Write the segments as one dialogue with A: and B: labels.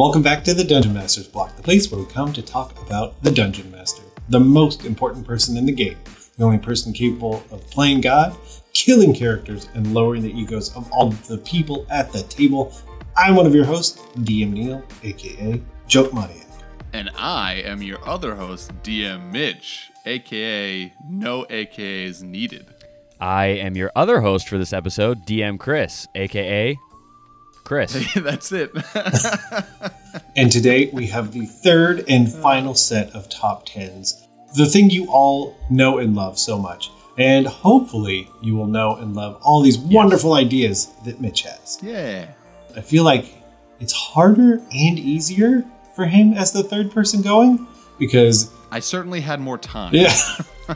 A: Welcome back to the Dungeon Master's Block, the place where we come to talk about the Dungeon Master, the most important person in the game, the only person capable of playing God, killing characters, and lowering the egos of all the people at the table. I'm one of your hosts, DM Neil, aka Joke Maniac.
B: And I am your other host, DM Mitch, aka No AKAs Needed.
C: I am your other host for this episode, DM Chris, aka Chris.
B: That's it.
A: And today we have the third and final set of top tens. The thing you all know and love so much. And hopefully you will know and love all these wonderful ideas that Mitch has.
B: yeah.
A: I feel like it's harder and easier for him as the third person going because,
B: I certainly had more time.
A: yeah.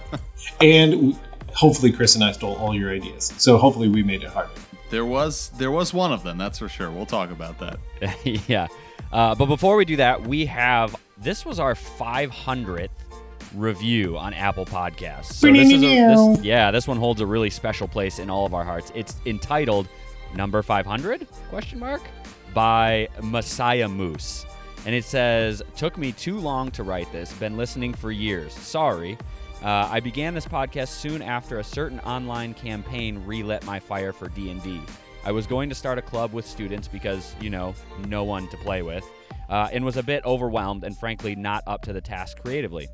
A: and hopefully Chris and I stole all your ideas. So hopefully we made it harder.
B: There was there was one of them, that's for sure. We'll talk about that.
C: yeah. Uh, but before we do that, we have this was our 500th review on Apple Podcasts. So this is a, this, yeah, this one holds a really special place in all of our hearts. It's entitled Number 500? Question mark by Messiah Moose. And it says, "Took me too long to write this. Been listening for years. Sorry. Uh, I began this podcast soon after a certain online campaign relit my fire for D&D. I was going to start a club with students because, you know, no one to play with, uh, and was a bit overwhelmed and frankly not up to the task creatively.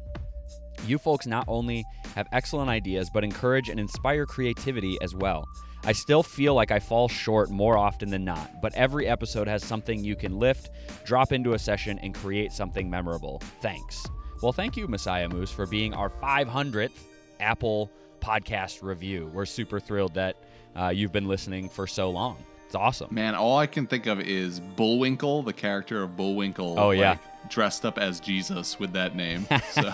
C: You folks not only have excellent ideas, but encourage and inspire creativity as well. I still feel like I fall short more often than not, but every episode has something you can lift, drop into a session, and create something memorable. Thanks. Well, thank you, Messiah Moose, for being our 500th Apple podcast review. We're super thrilled that uh, you've been listening for so long. It's awesome.
B: Man, all I can think of is Bullwinkle, the character of Bullwinkle.
C: Oh, yeah.
B: like, dressed up as Jesus with that name. So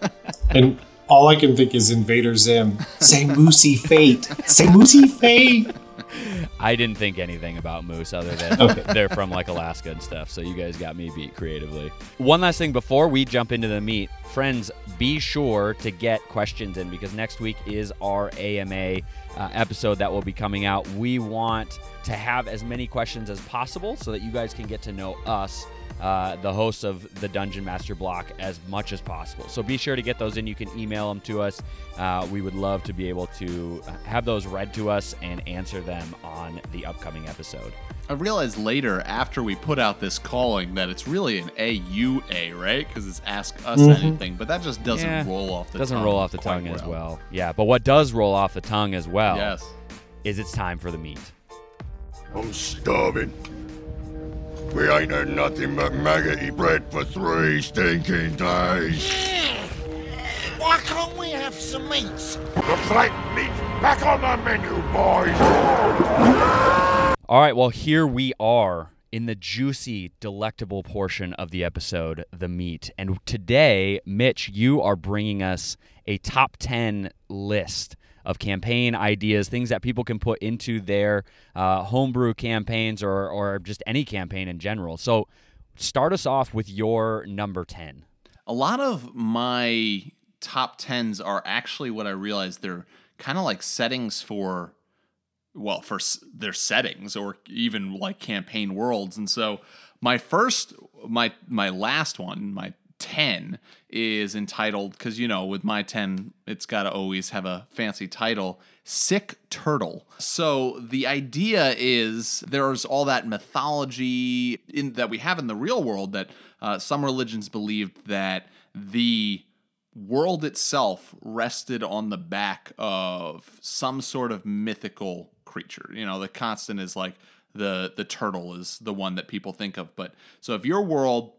A: And all I can think is Invader Zim. Say Moosey Fate. Say Moosey Fate.
C: I didn't think anything about moose other than
A: Okay.
C: they're from like Alaska and stuff. So you guys got me beat creatively. One last thing before we jump into the meat, friends, be sure to get questions in because next week is our AMA uh, episode that will be coming out. We want to have as many questions as possible so that you guys can get to know us. Uh, the hosts of the Dungeon Master block as much as possible. So be sure to get those in. You can email them to us. Uh, we would love to be able to have those read to us and answer them on the upcoming episode.
B: I realized later, after we put out this calling, that it's really an AUA, right? Because it's Ask Us Anything, but that just doesn't
C: Yeah,
B: roll off the tongue.
C: doesn't
B: tongue
C: roll off the
B: quite
C: tongue as well. Yeah, but what does roll off the tongue as well
B: Yes.
C: is it's time for the meat.
D: I'm starving. We ain't had nothing but maggoty bread for three stinking days.
E: Why can't we have some meats?
D: The flat meat's back on the menu, boys.
C: All right, well, here we are in the juicy, delectable portion of the episode, the meat. And today, Mitch, you are bringing us a top 10 list of campaign ideas, things that people can put into their uh, homebrew campaigns or, or just any campaign in general. So, start us off with your number 10.
B: A lot of my top tens are actually what I realized they're kind of like settings for, well, for their settings or even like campaign worlds. And so my first, my my last one, my ten is entitled because you know with my ten, it's got to always have a fancy title. Sick Turtle. So the idea is there's all that mythology in that we have in the real world that uh, some religions believed that the world itself rested on the back of some sort of mythical creature. You know, the constant is like the the turtle is the one that people think of. But so if your world,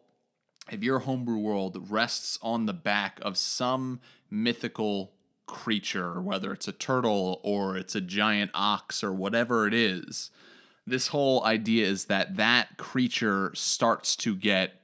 B: if your homebrew world rests on the back of some mythical creature, whether it's a turtle or it's a giant ox or whatever it is, this whole idea is that that creature starts to get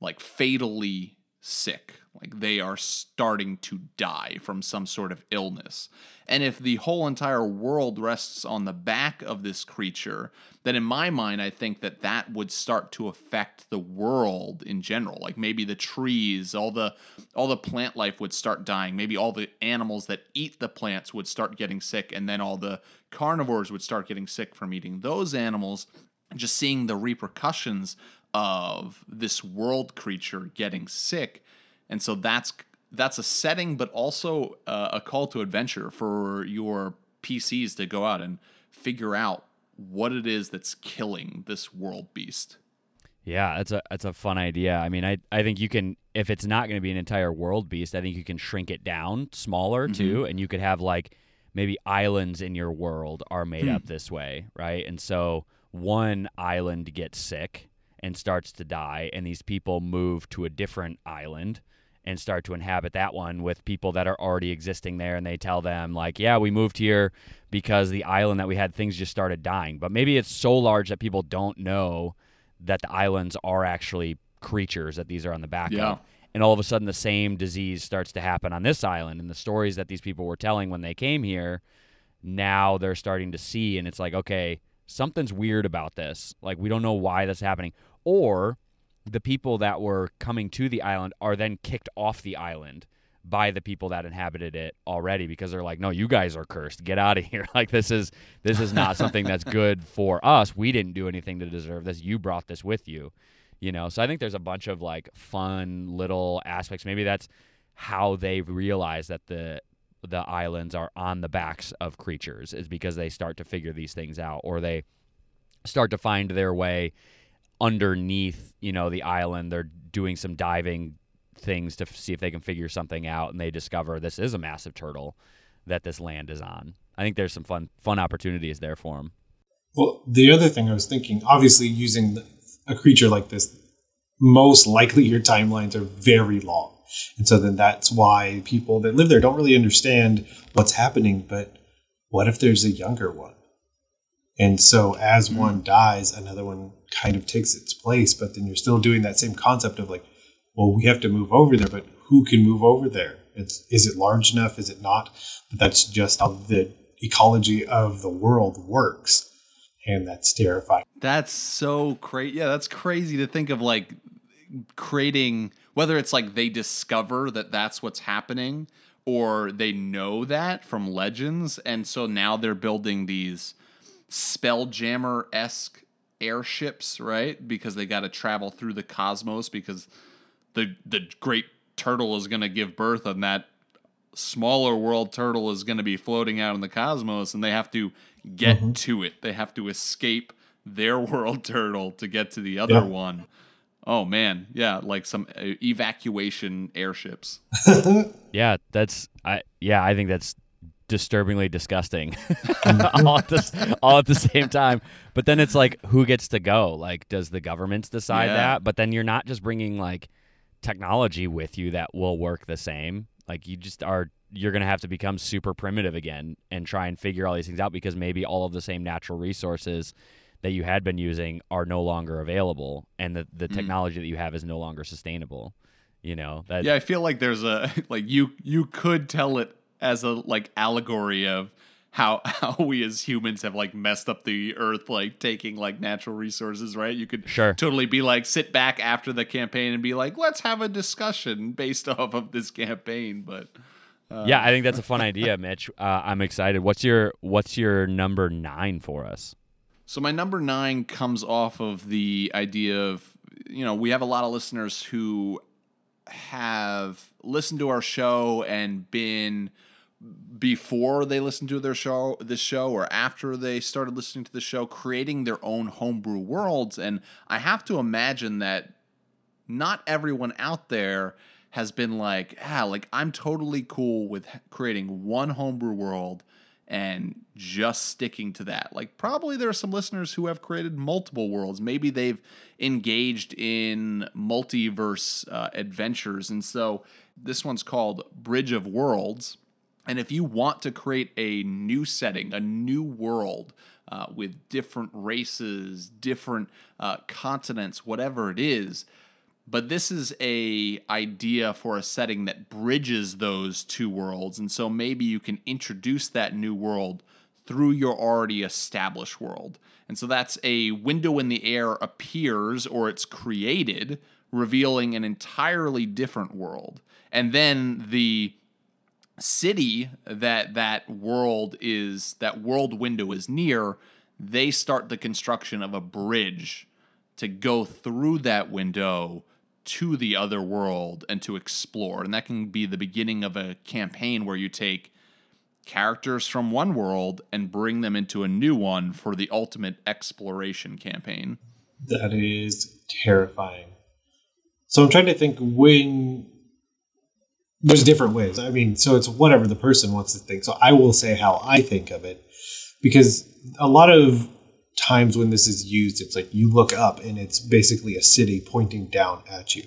B: like fatally sick. Like they are starting to die from some sort of illness. And if the whole entire world rests on the back of this creature, then in my mind, I think that that would start to affect the world in general. Like maybe the trees, all the all the plant life would start dying. Maybe all the animals that eat the plants would start getting sick, and then all the carnivores would start getting sick from eating those animals. Just seeing the repercussions of this world creature getting sick, and so that's that's a setting, but also uh, a call to adventure for your PCs to go out and figure out what it is that's killing this world beast.
C: Yeah, that's a that's a fun idea. I mean, I I think you can if it's not going to be an entire world beast, I think you can shrink it down smaller
B: Mm-hmm.
C: too, and you could have like maybe islands in your world are made
B: Hmm.
C: up this way, right? And so one island gets sick and starts to die, and these people move to a different island and start to inhabit that one with people that are already existing there. And they tell them like yeah we moved here because the island that we had things just started dying. But maybe it's so large that people don't know that the islands are actually creatures that these are on the back
B: Yeah.
C: of. And all of a sudden the same disease starts to happen on this island. And the stories that these people were telling when they came here now they're starting to see. And it's like okay something's weird about this. Like we don't know why that's happening. Or the people that were coming to the island are then kicked off the island by the people that inhabited it already because they're like no you guys are cursed. Get out of here. Like this is this is not something that's good for us. We didn't do anything to deserve this. You brought this with you. You know so i think there's a bunch of like fun little aspects. Maybe that's how they realize that the the islands are on the backs of creatures is because they start to figure these things out or they start to find their way underneath you know the island they're doing some diving things to f- see if they can figure something out and they discover this is a massive turtle that this land is on i think there's some fun fun opportunities there for them
A: Well, the other thing I was thinking, obviously, using the, a creature like this, most likely your timelines are very long. And so then that's why people that live there don't really understand what's happening. But what if there's a younger one? And so as hmm. one dies, another one kind of takes its place. But then you're still doing that same concept of like, well, we have to move over there, but who can move over there? It's, is it large enough? Is it not? But that's just how the ecology of the world works and that's terrifying.
B: That's so crazy. Yeah, that's crazy to think of like creating whether it's like they discover that that's what's happening or they know that from legends and so now they're building these spelljammer-esque airships, right? Because they got to travel through the cosmos because the the great turtle is going to give birth and that smaller world turtle is going to be floating out in the cosmos and they have to get to it. They have to escape their world turtle to get to the other
A: Yeah.
B: one. Oh man, yeah, like some uh, evacuation airships.
C: Yeah, that's I yeah, I think that's disturbingly disgusting all, at the, all at the same time. But then it's like who gets to go? Like does the governments decide
B: Yeah.
C: that? But then you're not just bringing like technology with you that will work the same. Like you just are you're going to have to become super primitive again and try and figure all these things out because maybe all of the same natural resources that you had been using are no longer available and the, the hmm. technology that you have is no longer sustainable. You know, that
B: Yeah, I feel like there's a like you you could tell it as a like allegory of how how we as humans have like messed up the earth like taking like natural resources, right? You could
C: Sure.
B: totally be like sit back after the campaign and be like, "Let's have a discussion based off of this campaign." But
C: yeah, I think that's a fun idea, Mitch. Uh, I'm excited. What's your What's your number nine for us?
B: So my number nine comes off of the idea of you know we have a lot of listeners who have listened to our show and been before they listened to their show this show or after they started listening to the show creating their own homebrew worlds. And i have to imagine that not everyone out there has been like ah like i'm totally cool with creating one homebrew world and just sticking to that. Like probably there are some listeners who have created multiple worlds. Maybe they've engaged in multiverse uh, adventures. And so this one's called bridge of worlds and if you want to create a new setting, a new world uh, with different races, different uh, continents, whatever it is, but this is a idea for a setting that bridges those two worlds, and so maybe you can introduce that new world through your already established world. And so that's a window in the air appears or it's created, revealing an entirely different world. And then the city that that world is that world window is near they start the construction of a bridge to go through that window to the other world and to explore. And that can be the beginning of a campaign where you take characters from one world and bring them into a new one for the ultimate exploration campaign.
A: That is terrifying. So I'm trying to think when there's different ways. I mean, so it's whatever the person wants to think. So I will say how I think of it because a lot of times when this is used, it's like you look up and it's basically a city pointing down at you.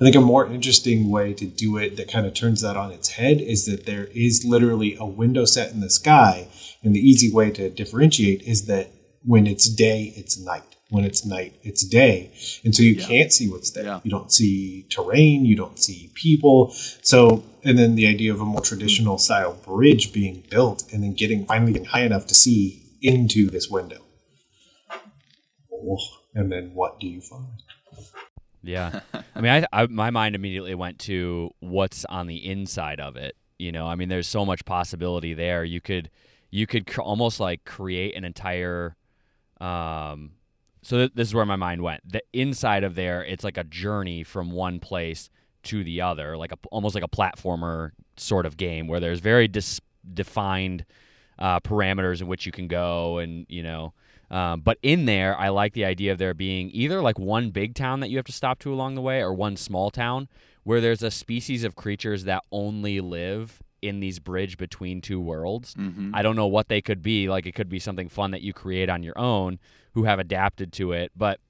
A: I think a more interesting way to do it that kind of turns that on its head is that there is literally a window set in the sky. And the easy way to differentiate is that when it's day, it's night. When it's night, it's day. And so you
B: Yeah.
A: can't see what's there.
B: Yeah.
A: You don't see terrain, you don't see people. So, and then the idea of a more traditional style bridge being built and then getting finally getting high enough to see into this window. Oh, and then what do you find?
C: Yeah. I mean, I, I my mind immediately went to what's on the inside of it. You know, I mean, there's so much possibility there. You could you could cr- almost like create an entire. Um, so th- this is where my mind went. The inside of there, it's like a journey from one place to the other, like a almost like a platformer sort of game where there's very dis- defined uh, parameters in which you can go, and you know. Um, but in there, I like the idea of there being either like one big town that you have to stop to along the way, or one small town where there's a species of creatures that only live in these bridge between two worlds.
B: Mm-hmm.
C: I don't know what they could be. Like it could be something fun that you create on your own who have adapted to it. But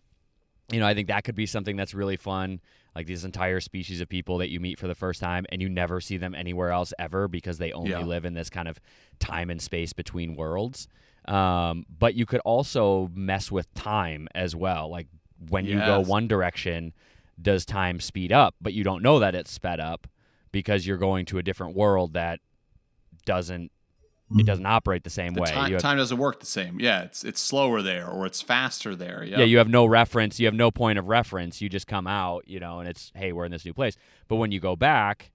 C: you know, I think that could be something that's really fun. Like these entire species of people that you meet for the first time and you never see them anywhere else ever because they only
B: Yeah.
C: live in this kind of time and space between worlds. Um, but you could also mess with time as well. Like when you go one direction, does time speed up? But you don't know that it's sped up because you're going to a different world that doesn't it mm-hmm. doesn't operate the same
B: The
C: way.
B: time,
C: have-
B: time doesn't work the same. Yeah, it's it's slower there or it's faster there.
C: yeah, you have no reference. You have no point of reference. You just come out, you know, and it's hey, we're in this new place. But when you go back,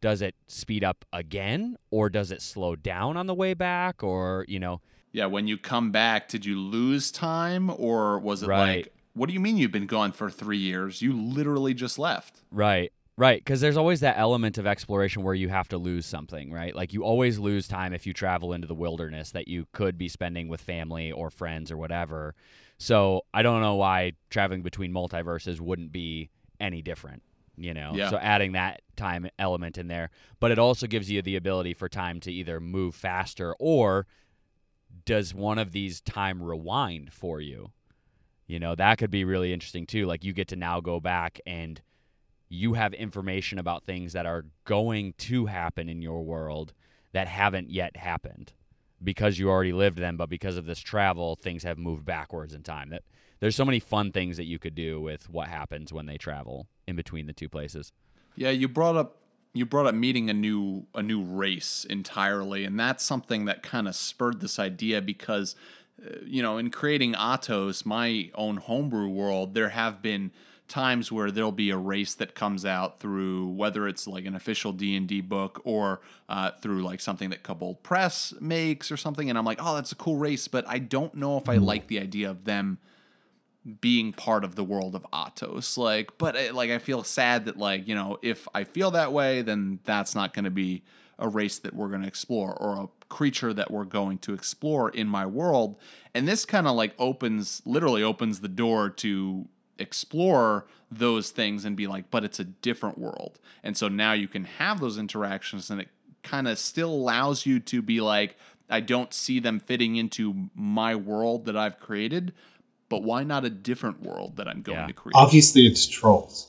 C: does it speed up again, or does it slow down on the way back, or you know,
B: Yeah, when you come back, did you lose time or was it
C: Right.
B: like, what do you mean you've been gone for three years? You literally just left.
C: Right. Right, because there's always that element of exploration where you have to lose something, right? Like you always lose time if you travel into the wilderness that you could be spending with family or friends or whatever. So I don't know why traveling between multiverses wouldn't be any different, you know?
B: Yeah.
C: So adding that time element in there, but it also gives you the ability for time to either move faster or does one of these time rewind for you? You know, that could be really interesting too. Like you get to now go back and you have information about things that are going to happen in your world that haven't yet happened because you already lived them, but because of this travel, things have moved backwards in time. That there's so many fun things that you could do with what happens when they travel in between the two places.
B: Yeah, you brought up you brought up meeting a new a new race entirely, and that's something that kind of spurred this idea because uh, you know in creating Atos, my own homebrew world, there have been times where there'll be a race that comes out through whether it's like an official d&d book or uh, through like something that Kobold Press makes or something and i'm like oh that's a cool race but i don't know if i like the idea of them being part of the world of Atos. Like, but uh, like I feel sad that like you know if I feel that way, then that's not going to be a race that we're going to explore or a creature that we're going to explore in my world. And this kind of like opens, literally opens the door to explore those things and be like, but it's a different world. And so now you can have those interactions and it kind of still allows you to be like, I don't see them fitting into my world that I've created, but why not a different world that I'm going
C: Yeah.
B: to create?
A: Obviously, it's trolls.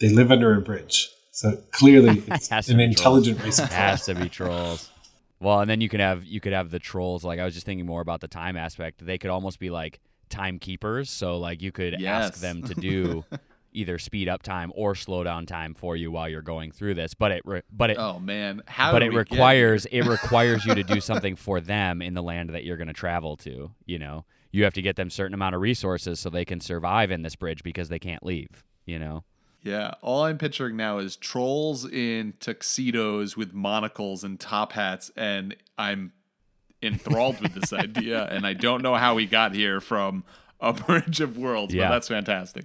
A: They live under a bridge. So clearly, it's an
C: be
A: intelligent race of
C: has to be trolls. Well, and then you can have you could have the trolls. Like I was just thinking more about the time aspect. They could almost be like timekeepers. So like you could ask them to do either speed up time or slow down time for you while you're going through this. But it re- but it
B: Oh man, how?
C: but it requires it requires you to do something for them in the land that you're going to travel to. You know, you have to get them certain amount of resources so they can survive in this bridge because they can't leave. You know.
B: Yeah, all I'm picturing now is trolls in tuxedos with monocles and top hats, and I'm enthralled with this idea, and I don't know how we got here from a bridge of worlds.
C: Yeah.
B: But that's fantastic.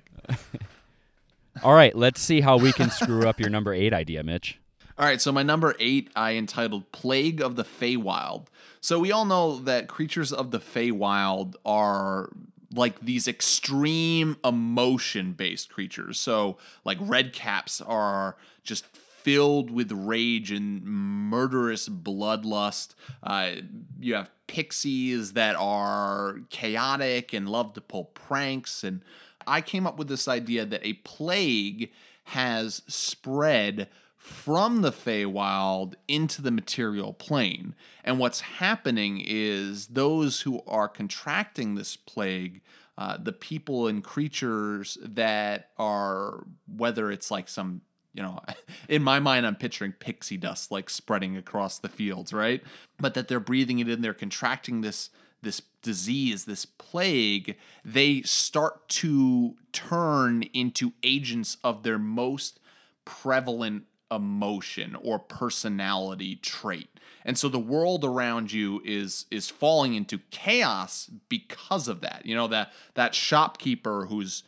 C: All right, let's see how we can screw up your number eight idea, Mitch.
B: All right, so my number eight I entitled Plague of the Feywild. So we all know that creatures of the Feywild are like these extreme emotion based creatures. So, like, red caps are just filled with rage and murderous bloodlust. Uh, you have pixies that are chaotic and love to pull pranks. And I came up with this idea that a plague has spread from the Feywild into the material plane. And what's happening is those who are contracting this plague, uh, the people and creatures that are, whether it's like some, you know, in my mind, I'm picturing pixie dust like spreading across the fields, right? But that they're breathing it in, they're contracting this this disease, this plague, they start to turn into agents of their most prevalent emotion or personality trait. And so the world around you is is falling into chaos because of that. You know that that shopkeeper who's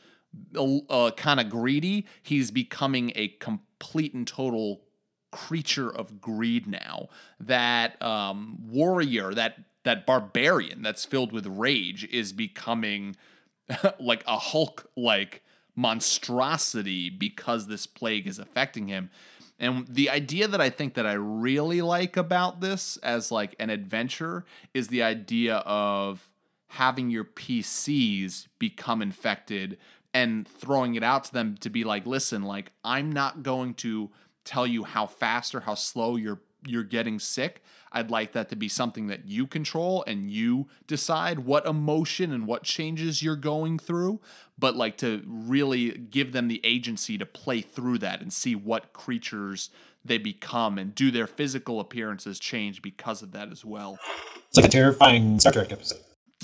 B: uh, kind of greedy, he's becoming a complete and total creature of greed now. That um, warrior, that that barbarian that's filled with rage is becoming like a Hulk like monstrosity because this plague is affecting him. And the idea that I think that I really like about this as like an adventure is the idea of having your PCs become infected and throwing it out to them to be like, listen, like I'm not going to tell you how fast or how slow you're you're getting sick. I'd like that to be something that you control and you decide what emotion and what changes you're going through, but like to really give them the agency to play through that and see what creatures they become and do their physical appearances change because of that as well.
A: It's like a terrifying Star Trek episode.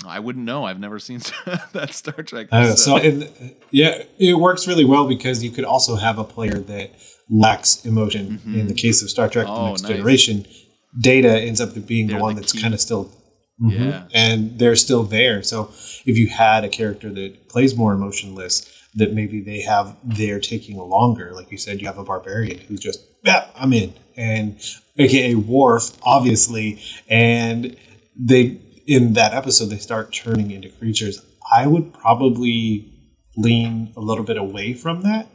B: I wouldn't know. I've never seen that Star Trek.
A: I don't know.
B: episode.
A: So, and, yeah, it works really well because you could also have a player that lacks emotion. In the case of Star Trek: The
B: Oh,
A: Next
B: nice.
A: Generation, Data ends up being
B: They're
A: the one
B: the
A: that's kind of still, Mhm.
B: Yeah.
A: and they're still there. So, if you had a character that plays more emotionless, that maybe they have they're taking longer. Like you said, you have a barbarian who's just yeah, I'm in, and aka Worf, obviously, and they in that episode they start turning into creatures. I would probably lean a little bit away from that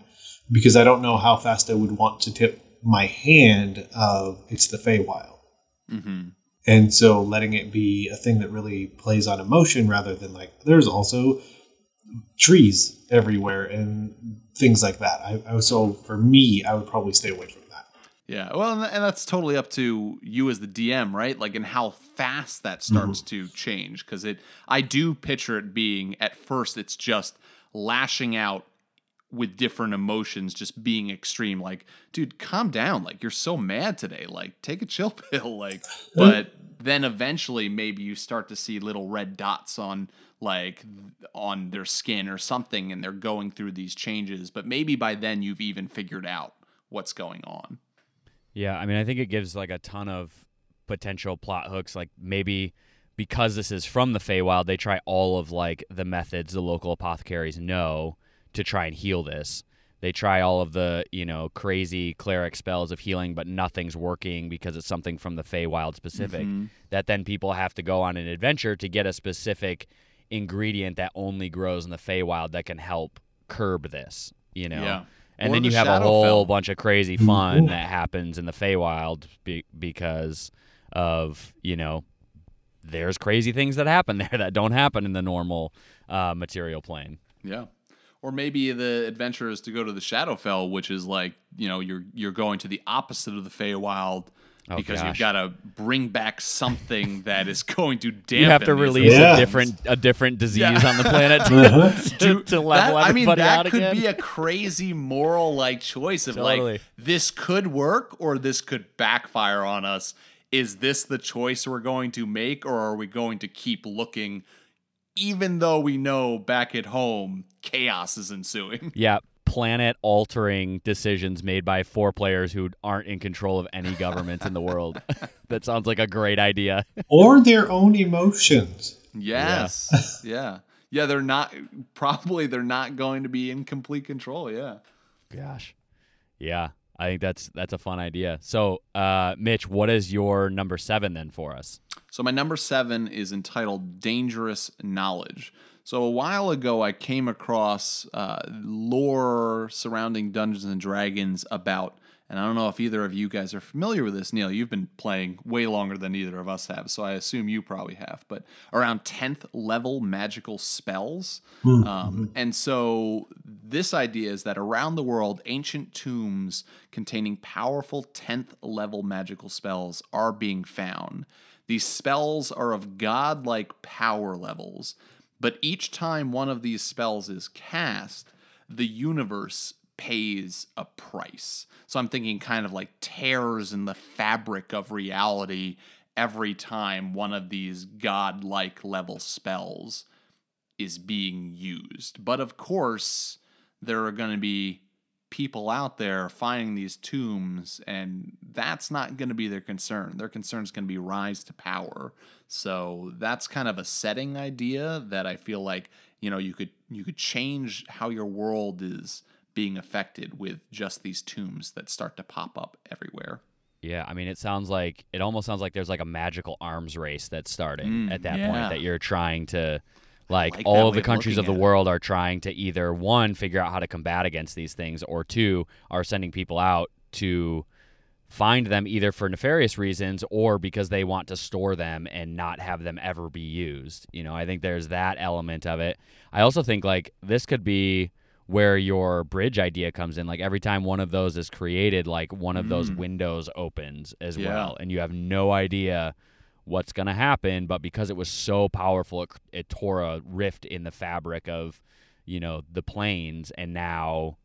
A: because I don't know how fast I would want to tip my hand of it's the Feywild.
B: Mhm.
A: And so letting it be a thing that really plays on emotion rather than like there's also trees everywhere and things like that. I, I so for me, I would probably stay away from.
B: Yeah, well, and that's totally up to you as the DM, right? Like, and how fast that starts mm-hmm. to change. Because it, I do picture it being at first, it's just lashing out with different emotions, just being extreme. Like, dude, calm down. Like, you're so mad today. Like, take a chill pill. Like, but then eventually, maybe you start to see little red dots on like on their skin or something, and they're going through these changes. But maybe by then, you've even figured out what's going on.
C: Yeah, I mean, I think it gives like a ton of potential plot hooks. Like maybe because this is from the Feywild, they try all of like the methods the local apothecaries know to try and heal this. They try all of the you know crazy cleric spells of healing, but nothing's working because it's something from the Feywild specific. Mm-hmm. That then people have to go on an adventure to get a specific ingredient that only grows in the Feywild that can help curb this. You know.
B: Yeah.
C: And
B: Or
C: then
B: the
C: you have a
B: Shadowfell.
C: whole bunch of crazy fun that happens in the Feywild be- because of you know there's crazy things that happen there that don't happen in the normal uh, material plane.
B: Yeah. Or maybe the adventure is to go to the Shadowfell, which is like, you know, you're you're going to the opposite of the Feywild
C: Oh,
B: because
C: gosh.
B: you've got to bring back something that is going to dampen
C: You have to release
A: Yeah.
C: a different a different disease
B: Yeah.
C: on the planet
A: Uh-huh.
C: to,
B: Dude,
C: to level
B: that, I mean,
C: everybody
B: that could
C: again.
B: be a crazy moral like choice of
C: Totally.
B: like this could work or this could backfire on us. Is this the choice we're going to make, or are we going to keep looking, even though we know back at home chaos is ensuing?
C: yeah, planet altering decisions made by four players who aren't in control of any governments in the world. that sounds like a great idea.
A: Or their own emotions.
B: Yes. yeah. Yeah, they're not probably they're not going to be in complete control. Yeah.
C: Gosh. Yeah. I think that's that's a fun idea. So, uh, Mitch, what is your number seven then for us?
B: So my number seven is entitled "Dangerous Knowledge." So a while ago, I came across uh, lore surrounding Dungeons and Dragons about, and I don't know if either of you guys are familiar with this. Neil, you've been playing way longer than either of us have, so I assume you probably have. But around tenth level magical spells, um, and so this idea is that around the world, ancient tombs containing powerful tenth level magical spells are being found. These spells are of godlike power levels, but each time one of these spells is cast, the universe pays a price. So I'm thinking kind of like tears in the fabric of reality every time one of these godlike level spells is being used. But of course, there are going to be people out there finding these tombs, and that's not going to be their concern. Their concern is going to be rise to power. So that's kind of a setting idea that I feel like you know you could you could change how your world is being affected with just these tombs that start to pop up everywhere.
C: Yeah, I mean, it sounds like it almost sounds like there's like a magical arms race that's starting
B: Mm,
C: at that
B: yeah.
C: point that you're trying to, like,
B: like
C: all of the countries of the world are trying to either one figure out how to combat against these things, or two are sending people out to find them either for nefarious reasons or because they want to store them and not have them ever be used. You know, I think there's that element of it. I also think like this could be where your bridge idea comes in. Like every time one of those is created, like one of those
B: Mm.
C: windows opens as
B: Yeah.
C: well, and you have no idea what's going to happen. But because it was so powerful, it, it tore a rift in the fabric of, you know, the planes, and now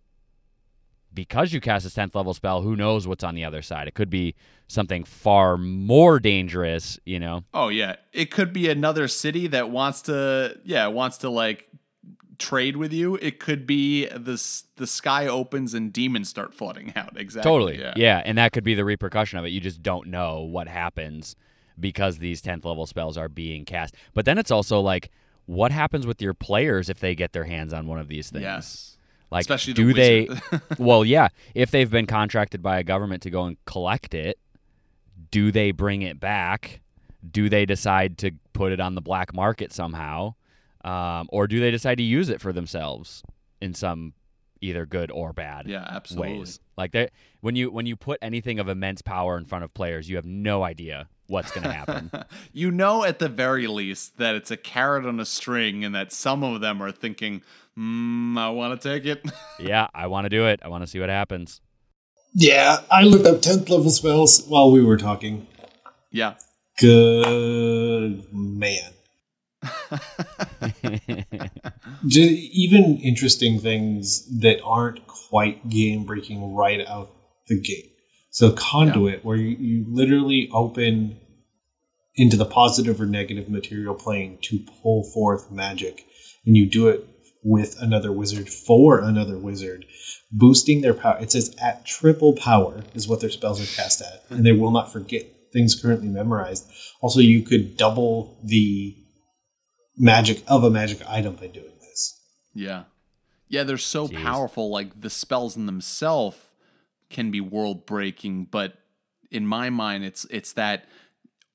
C: because you cast a 10th level spell, who knows what's on the other side? It could be something far more dangerous, you know?
B: Oh yeah, it could be another city that wants to yeah wants to like trade with you. It could be the the sky opens and demons start flooding out. Exactly.
C: Totally.
B: Yeah.
C: Yeah. And that could be the repercussion of it. You just don't know what happens because these 10th level spells are being cast. But then it's also like, what happens with your players if they get their hands on one of these things?
B: Yes.
C: Like,
B: Especially the
C: do they? well, yeah. If they've been contracted by a government to go and collect it, do they bring it back? Do they decide to put it on the black market somehow, um, or do they decide to use it for themselves in some either good or bad
B: Yeah, absolutely.
C: ways? Like that, when you when you put anything of immense power in front of players, you have no idea what's going to happen.
B: you know at the very least that it's a carrot on a string and that some of them are thinking, mm, I want to take it.
C: yeah, I want to do it. I want to see what happens.
A: Yeah, I looked up 10th level spells while we were talking.
B: yeah.
A: Good man. Even interesting things that aren't quite game breaking right out the gate. So conduit, where you, you literally open into the positive or negative material plane to pull forth magic, and you do it with another wizard for another wizard, boosting their power. It says at triple power is what their spells are cast at, and they will not forget things currently memorized. Also, you could double the magic of a magic item by doing this.
B: Yeah. Yeah, they're so
C: Jeez.
B: powerful. Like the spells in themselves can be world breaking, but in my mind, it's it's that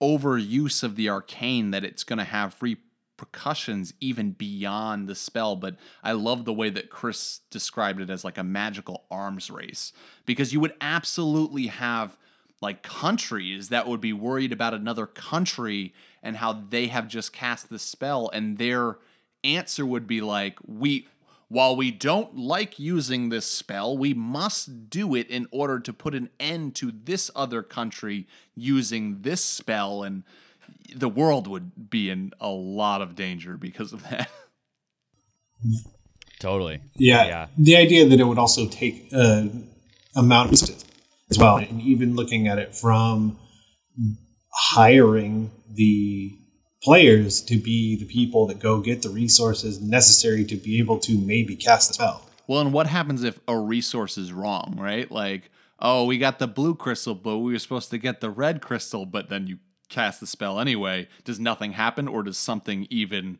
B: overuse of the arcane that it's going to have repercussions even beyond the spell. But I love the way that Chris described it as like a magical arms race because you would absolutely have like countries that would be worried about another country and how they have just cast the spell and their answer would be like we while we don't like using this spell we must do it in order to put an end to this other country using this spell and the world would be in a lot of danger because of that
C: totally.
A: Yeah,
C: Yeah.
A: the idea that it would also take uh, amount of as well, and even looking at it from hiring the players to be the people that go get the resources necessary to be able to maybe cast the spell.
B: Well, and what happens if a resource is wrong, right? Like, oh, we got the blue crystal, but we were supposed to get the red crystal, but then you cast the spell anyway. Does nothing happen, or does something even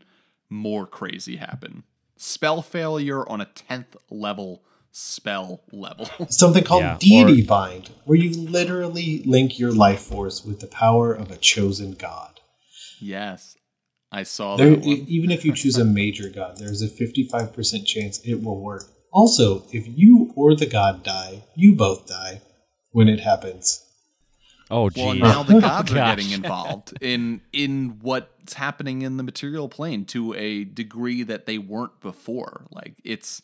B: more crazy happen. Spell failure on a 10th level spell level.
A: Something called
C: Yeah,
A: deity
C: or-
A: bind, where you literally link your life force with the power of a chosen god.
B: Yes. I saw
A: There,
B: that one.
A: e- even if you choose a major god, there's a 55% chance it will work. Also, if you or the god die, you both die when it happens.
C: Oh,
B: Well, now the gods are getting involved in in what's happening in the material plane to a degree that they weren't before. Like it's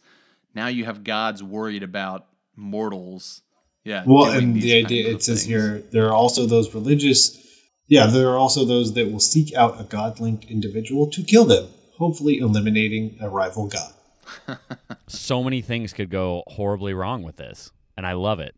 B: now you have gods worried about mortals. Yeah.
A: Well, and the idea
B: of
A: it says here there are also those religious, yeah, there are also those that will seek out a god linked individual to kill them, hopefully eliminating a rival god.
C: so many things could go horribly wrong with this, and I love it.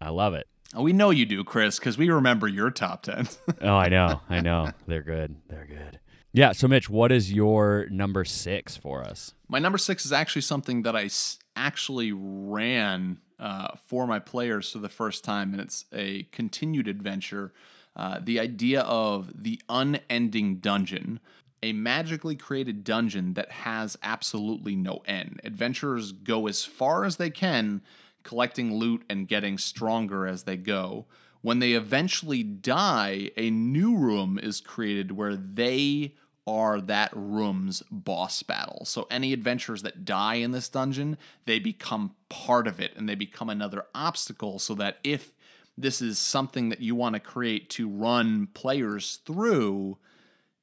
C: I love it.
B: Oh, we know you do, Chris, because we remember your top ten.
C: Oh, I know. I know. They're good. They're good. Yeah. So, Mitch, what is your number six for us?
B: My number six is actually something that I s- actually ran uh, for my players for the first time, and it's a continued adventure. Uh, the idea of the unending dungeon, a magically created dungeon that has absolutely no end. Adventurers go as far as they can, collecting loot and getting stronger as they go. When they eventually die, a new room is created where they are that room's boss battle. So any adventurers that die in this dungeon, they become part of it and they become another obstacle so that if this is something that you want to create to run players through,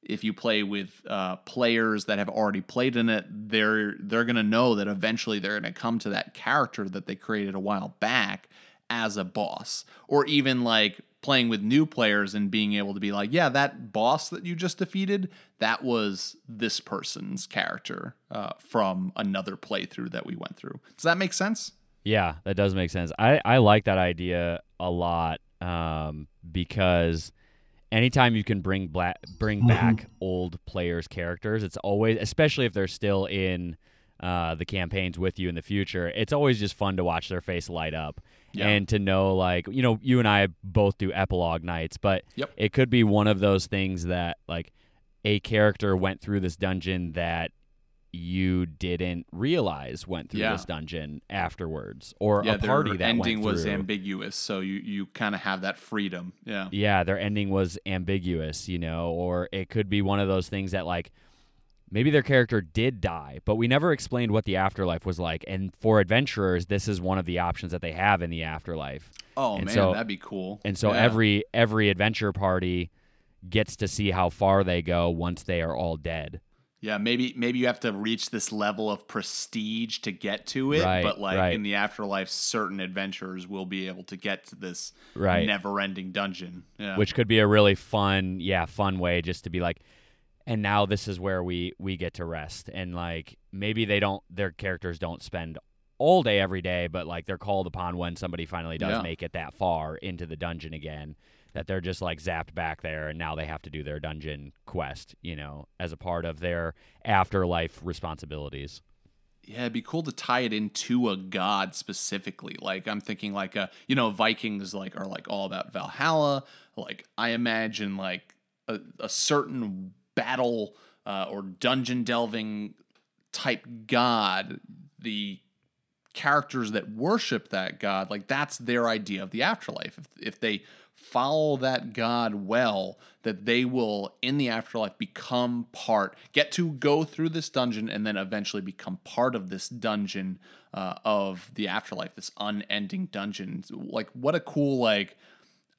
B: if you play with uh, players that have already played in it, they're they're gonna know that eventually they're gonna come to that character that they created a while back as a boss, or even like playing with new players and being able to be like, yeah, that boss that you just defeated, that was this person's character uh, from another playthrough that we went through. Does that make sense?
C: Yeah, that does make sense. I, I like that idea a lot um, because anytime you can bring black, bring back old players' characters, it's always, especially if they're still in uh, the campaigns with you in the future, it's always just fun to watch their face light up
B: Yeah.
C: and to know, like, you know, you and I both do epilogue nights, but
B: Yep.
C: it could be one of those things that, like, a character went through this dungeon that you didn't realize went through
B: Yeah.
C: this dungeon afterwards, or
B: yeah,
C: a party
B: their
C: that
B: ending was ambiguous, so you you kind of have that freedom. Yeah.
C: yeah, their ending was ambiguous, you know, or it could be one of those things that like maybe their character did die, but we never explained what the afterlife was like. And for adventurers, this is one of the options that they have in the afterlife.
B: Oh
C: And
B: man,
C: so-
B: that'd be cool.
C: And so
B: Yeah.
C: every every adventure party gets to see how far they go once they are all dead.
B: Yeah, maybe maybe you have to reach this level of prestige to get to it,
C: Right,
B: but like
C: right.
B: in the afterlife, certain adventurers will be able to get to this
C: Right.
B: never-ending dungeon. Yeah,
C: which could be a really fun yeah fun way just to be like and now this is where we we get to rest and like maybe they don't their characters don't spend all day every day but like they're called upon when somebody finally does
B: Yeah.
C: make it that far into the dungeon again that they're just like zapped back there and now they have to do their dungeon quest you know as a part of their afterlife responsibilities
B: yeah, it'd be cool to tie it into a god specifically. Like I'm thinking, like a you know, Vikings like are like all about Valhalla. Like I imagine like a, a certain battle uh, or dungeon delving type god. The characters that worship that god like that's their idea of the afterlife if, if they follow that god well that they will in the afterlife become part get to go through this dungeon and then eventually become part of this dungeon uh, of the afterlife this unending dungeon like what a cool like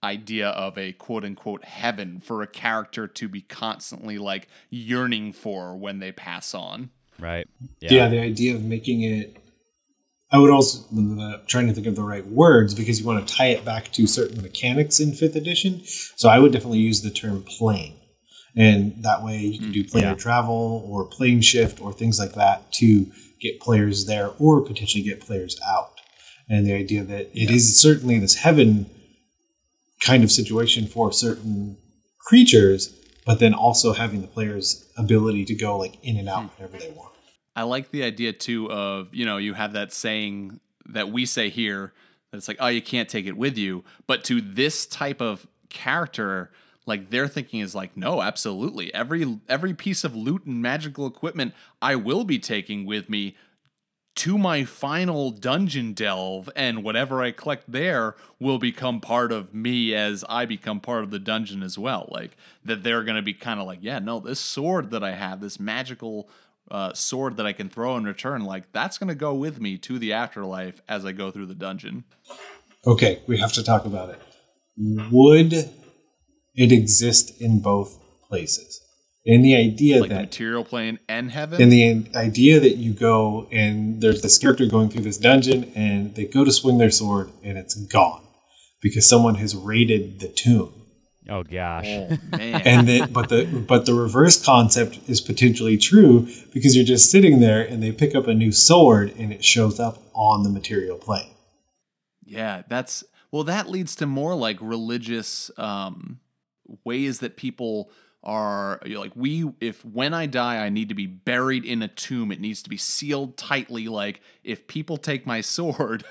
B: idea of a quote unquote heaven for a character to be constantly like yearning for when they pass on
C: right
A: Yeah. the idea of making it. I would also uh, trying to think of the right words because you want to tie it back to certain mechanics in fifth edition. So I would definitely use the term plane, and that way you can do planar
C: yeah.
A: travel or plane shift or things like that to get players there or potentially get players out. And the idea that it is certainly this heaven kind of situation for certain creatures, but then also having the players' ability to go like in and out whenever they want.
B: I like the idea too of, you know, you have that saying that we say here that it's like, oh, you can't take it with you. But to this type of character, like their thinking is like no absolutely every every piece of loot and magical equipment i will be taking with me to my final dungeon delve and whatever i collect there will become part of me as i become part of the dungeon as well like that they're going to be kind of like yeah no this sword that i have this magical uh, sword that i can throw in return like that's going to go with me to the afterlife as i go through the dungeon
A: Okay, we have to talk about it. Would it exist in both places? In the idea
B: like the
A: that
B: material plane and heaven
A: in the idea that you go and there's this character going through this dungeon and they go to swing their sword and it's gone because someone has raided the tomb.
C: Oh gosh.
B: oh man
A: And then but the but the reverse concept is potentially true because you're just sitting there and they pick up a new sword and it shows up on the material plane.
B: Yeah, that's well that leads to more like religious um ways that people are you know, like we if when I die I need to be buried in a tomb it needs to be sealed tightly like if people take my sword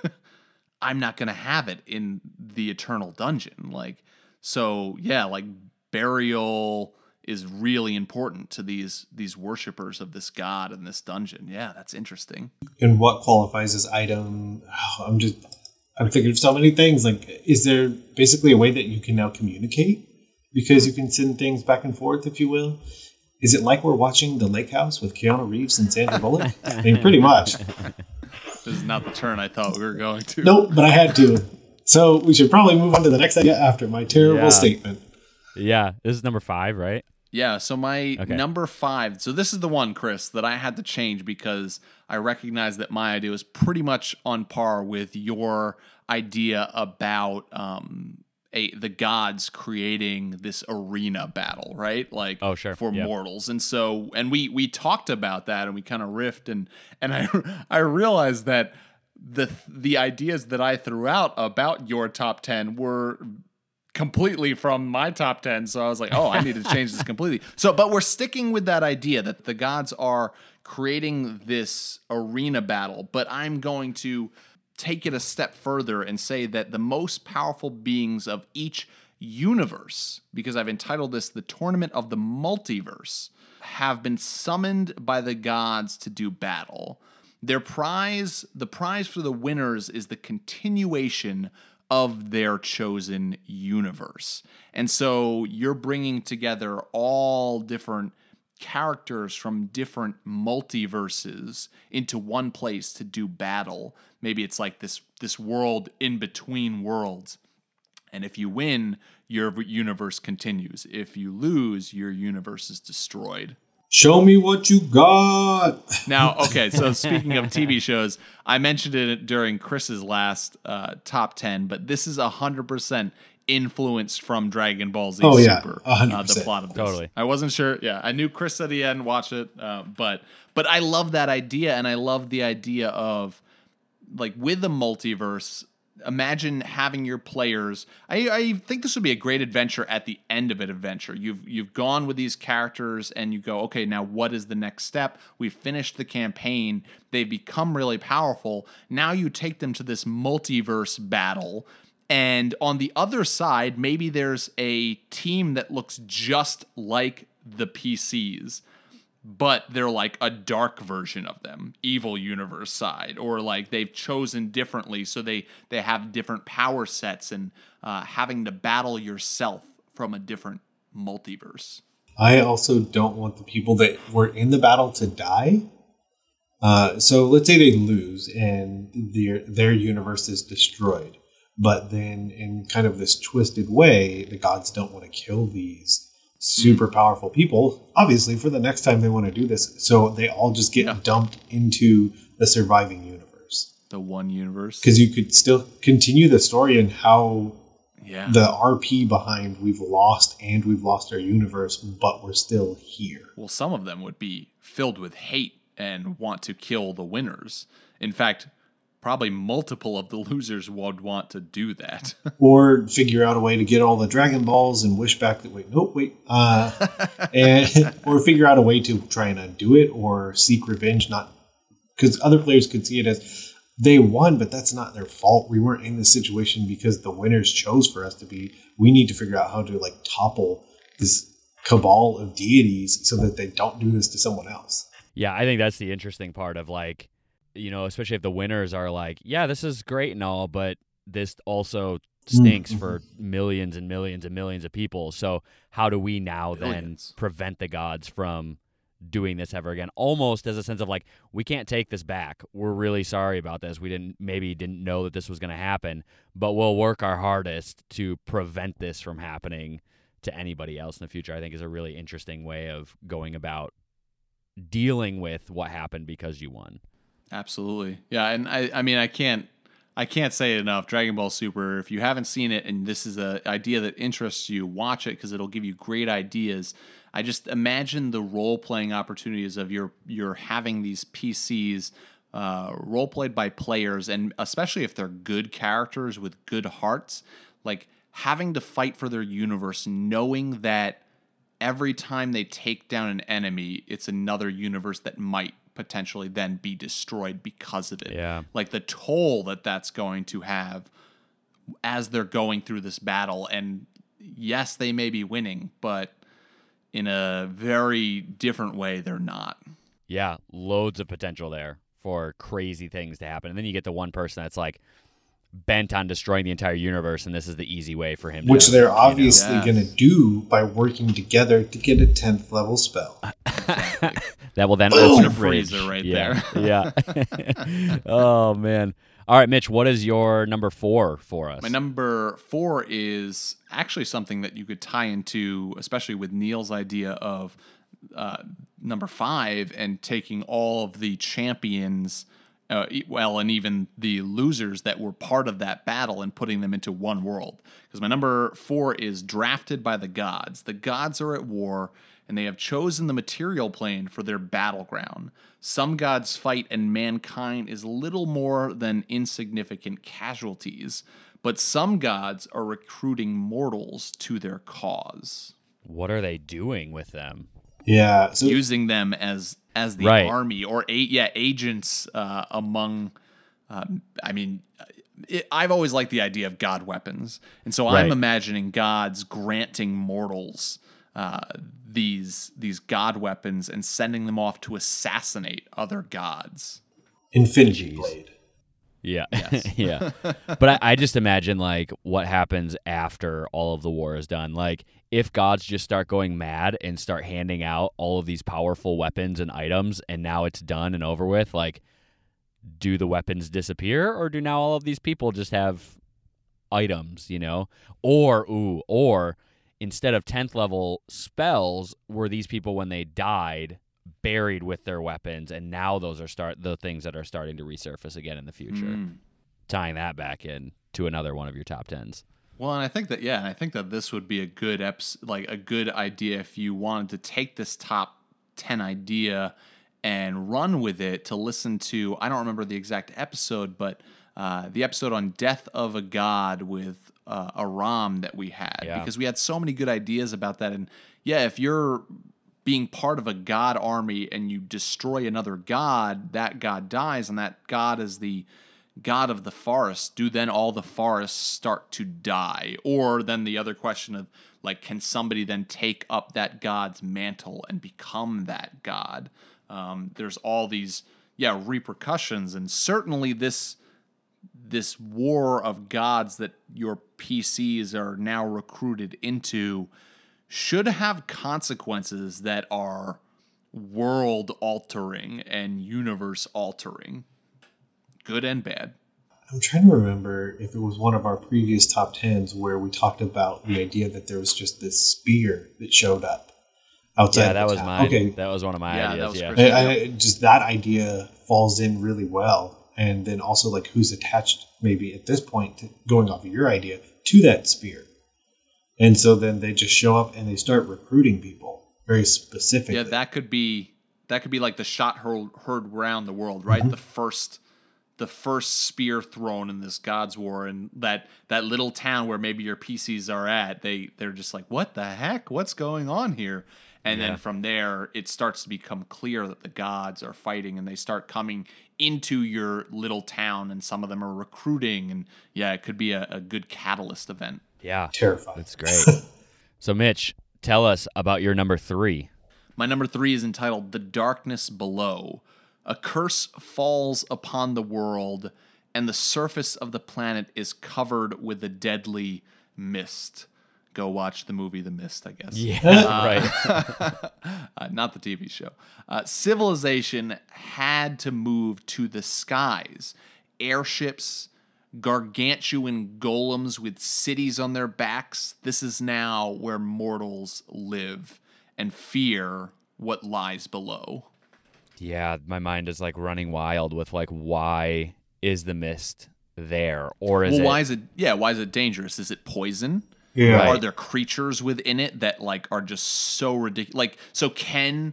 B: I'm not going to have it in the eternal dungeon like so yeah like burial is really important to these these worshipers of this god in this dungeon. Yeah, that's interesting.
A: and what qualifies as item? Oh, i'm just i'm thinking of so many things. Like is there basically a way that you can now communicate? Because you can send things back and forth if you will. Is it like we're watching the lake house with keanu reeves and sandra bullock? I mean pretty much.
B: This is not the turn I thought we were going to.
A: nope but i had to so we should probably move on to the next idea after my terrible
C: Yeah.
A: statement
C: Yeah, this is number five, right?
B: Yeah, so my
C: Okay.
B: number five. So this is the one, Chris, that I had to change because I recognized that my idea was pretty much on par with your idea about um, a the gods creating this arena battle, right? Like
C: Oh, sure.
B: for
C: Yep.
B: mortals. And so and we we talked about that and we kind of riffed and and I I realized that the the ideas that I threw out about your top 10 were completely from my top 10 so i was like oh i need to change this completely. So but we're sticking with that idea that the gods are creating this arena battle but i'm going to take it a step further and say that the most powerful beings of each universe because i've entitled this the tournament of the multiverse have been summoned by the gods to do battle their prize the prize for the winners is the continuation of their chosen universe. And so you're bringing together all different characters from different multiverses into one place to do battle. Maybe it's like this this world in between worlds. And if you win, your universe continues. If you lose, your universe is destroyed.
A: Show me what you got
B: Now, okay, so speaking of TV shows, I mentioned it during Chris's last uh, top 10, but this is 100% influenced from Dragon Ball Z
A: Oh, yeah,
B: Super.
A: 100%.
B: Uh, the plot of this.
C: Totally.
B: I wasn't sure. Yeah, I knew Chris said he hadn't watched it, uh, but but I love that idea, and I love the idea of like with the multiverse imagine having your players I, I think this would be a great adventure at the end of an adventure. You've you've gone with these characters and you go okay now what is the next step? We've finished the campaign. They've become really powerful. Now you take them to this multiverse battle. And on the other side maybe there's a team that looks just like the PCs but they're like a dark version of them evil universe side or like they've chosen differently so they they have different power sets and uh, having to battle yourself from a different multiverse
A: I also don't want the people that were in the battle to die. Uh, so let's say they lose and their their universe is destroyed, but then in kind of this twisted way, the gods don't want to kill these super powerful people. Obviously, for the next time they want to do this, so they all just get
B: Yeah.
A: dumped into the surviving universe
B: the one universe
A: because you could still continue the story and how
B: yeah
A: the RP behind we've lost and we've lost our universe, but we're still here.
B: well some of them would be filled with hate and want to kill the winners in fact probably multiple of the losers would want to do that
A: Or figure out a way to get all the Dragon Balls and wish back that wait, nope, wait, uh, and or figure out a way to try and undo it or seek revenge. Not because other players could see it as they won, but that's not their fault. We weren't in this situation because the winners chose for us to be. We need to figure out how to like topple this cabal of deities so that they don't do this to someone else.
C: Yeah, I think that's the interesting part of like, you know, especially if the winners are like, yeah, this is great and all, but this also stinks
A: Mhm.
C: for millions and millions and millions of people. So how do we now
B: Billions.
C: then prevent the gods from doing this ever again? Almost as a sense of like, we can't take this back. We're really sorry about this. We didn't maybe didn't know that this was going to happen, but we'll work our hardest to prevent this from happening to anybody else in the future. I think is a really interesting way of going about dealing with what happened because you won.
B: Absolutely. Yeah, and I I mean I can't I can't say it enough. Dragon Ball Super, if you haven't seen it and this is an idea that interests you, watch it because it'll give you great ideas. I just imagine the role playing opportunities of your you're having these PCs uh, role played by players, and especially if they're good characters with good hearts, like having to fight for their universe, knowing that every time they take down an enemy, it's another universe that might potentially then be destroyed because of it.
C: Yeah.
B: Like the toll that that's going to have as they're going through this battle. And yes, they may be winning, but in a very different way, they're not.
C: Yeah, loads of potential there for crazy things to happen. And then you get the one person that's like bent on destroying the entire universe, and this is the easy way for him
A: Which
C: to.
A: they're
C: you know.
A: obviously
B: Yeah.
A: going to do by working together to get a 10th level spell.
C: that will then
A: Boom!
C: open a
B: A
C: bridge.
B: Frieza right
C: yeah. yeah. oh, man. All right, Mitch, what is your number four for us?
B: My number four is actually something that you could tie into, especially with Neil's idea of uh, number five and taking all of the champions, uh, well, and even the losers that were part of that battle and putting them into one world. Because my number four is drafted by the gods. The gods are at war and they have chosen the material plane for their battleground. Some gods fight, and mankind is little more than insignificant casualties. But some gods are recruiting mortals to their cause,
C: what are they doing with them?
A: Yeah. So
B: using them as as the
C: Right.
B: army or a, yeah agents uh, among. Um, I mean, it, I've always liked the idea of god weapons, and so
C: Right.
B: I'm imagining gods granting mortals uh, these these god weapons and sending them off to assassinate other gods.
A: Infinity
C: Jeez.
A: Blade.
C: Yeah. yeah. But I, I just imagine like what happens after all of the war is done. Like if gods just start going mad and start handing out all of these powerful weapons and items and now it's done and over with, like do the weapons disappear or do now all of these people just have items, you know? Or ooh, or instead of 10th level spells, were these people when they died buried with their weapons and now those are start the things that are starting to resurface again in the future
B: Mm.
C: tying that back in to another one of your top tens.
B: Well, and I think that yeah, and I think that this would be a good eps- like a good idea if you wanted to take this top 10 idea and run with it to listen to I don't remember the exact episode, but uh, the episode on Death of a God with uh, Aram that we had
C: Yeah.
B: because we had so many good ideas about that and yeah, if you're being part of a god army and you destroy another god, that god dies and that god is the god of the forest, do then all the forests start to die? Or then the other question of like, can somebody then take up that god's mantle and become that god? Um, there's all these yeah repercussions, and certainly this this war of gods that your PCs are now recruited into should have consequences that are world altering and universe altering, good and bad.
A: I'm trying to remember if it was one of our previous top tens where we talked about the idea that there was just this spear that showed up outside.
C: Yeah, that
A: the
C: was
A: my
C: mine.
A: Okay,
C: That was one of my
B: Yeah,
C: ideas.
B: was
C: Yeah.
A: I, I, just that idea falls in really well, and then also like who's attached maybe at this point to, going off of your idea to that spear, and so then they just show up and they start recruiting people very specifically.
B: Yeah, that could be that could be like the shot heard, heard around the world, right? Mm-hmm. The first the first spear thrown in this God's War, and that that little town where maybe your PCs are at, they they're just like, what the heck? What's going on here? And
C: Yeah.
B: then from there, it starts to become clear that the gods are fighting, and they start coming into your little town, and some of them are recruiting, and yeah, it could be a, a good catalyst event.
C: Yeah.
A: terrifying.
C: That's great. so, Mitch, tell us about your number three.
B: My number three is entitled The Darkness Below. A curse falls upon the world, and the surface of the planet is covered with a deadly mist. Go watch the movie The Mist, I guess.
C: Yeah, right.
B: uh, not the TV show. Uh, civilization had to move to the skies. Airships, gargantuan golems with cities on their backs. This is now where mortals live and fear what lies below.
C: Yeah, my mind is like running wild with like why is the mist there or is
B: well,
C: it
B: why is it? Yeah, why is it dangerous? Is it poison?
A: Yeah.
C: Right.
B: Are there creatures within it that like are just so ridiculous? Like, so can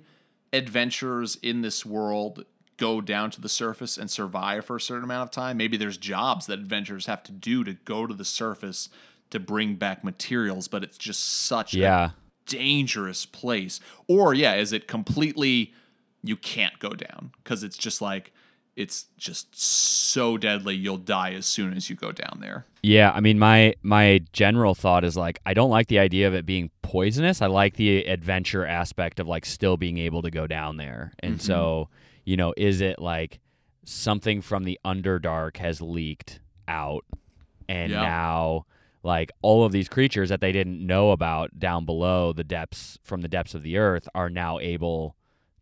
B: adventurers in this world go down to the surface and survive for a certain amount of time? Maybe there's jobs that adventurers have to do to go to the surface to bring back materials, but it's just such
C: Yeah.
B: a dangerous place. Or yeah, is it completely you can't go down because it's just like it's just so deadly you'll die as soon as you go down there.
C: Yeah, I mean my my general thought is like I don't like the idea of it being poisonous. I like the adventure aspect of like still being able to go down there. And
B: Mm-hmm.
C: so, you know, is it like something from the Underdark has leaked out and
B: Yeah.
C: now like all of these creatures that they didn't know about down below the depths from the depths of the earth are now able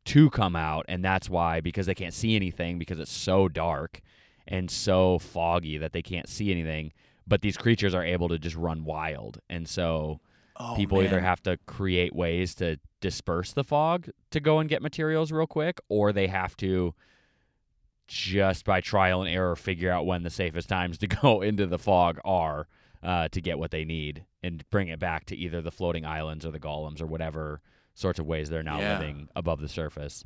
C: to come out and that's why because they can't see anything because it's so dark and so foggy that they can't see anything but these creatures are able to just run wild. And so
B: Oh,
C: people either have to create ways to disperse the fog to go and get materials real quick or they have to just by trial and error figure out when the safest times to go into the fog are uh, to get what they need and bring it back to either the floating islands or the golems or whatever sorts of ways they're now
B: Yeah.
C: living above the surface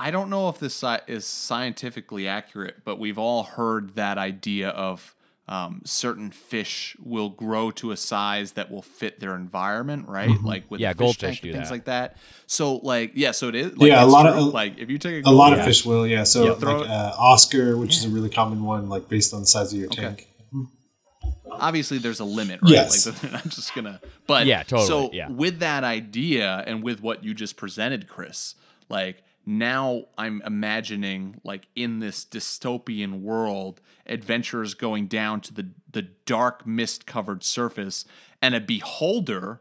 B: I don't know if this is scientifically accurate, but we've all heard that idea of um, certain fish will grow to a size that will fit their environment, right? Like with
C: Yeah,
B: fish
C: goldfish
B: tank
C: do
B: and things
C: that.
B: like that. So, like, yeah, so it is. Like,
A: Yeah, a lot of-
B: true.
A: a-
B: like if you take
A: A
B: a,
A: lot of fish will, yeah. So
B: Yeah, throw
A: like uh, Oscar, which is a really common one, like based on the size of your
B: Okay.
A: tank.
B: Obviously there's a limit, right?
A: Yes.
B: Like they're not just gonna. But
C: Yeah, totally,
B: So
C: yeah.
B: with that idea and with what you just presented, Chris, like now I'm imagining like in this dystopian world, adventurers going down to the the dark mist covered surface, and a beholder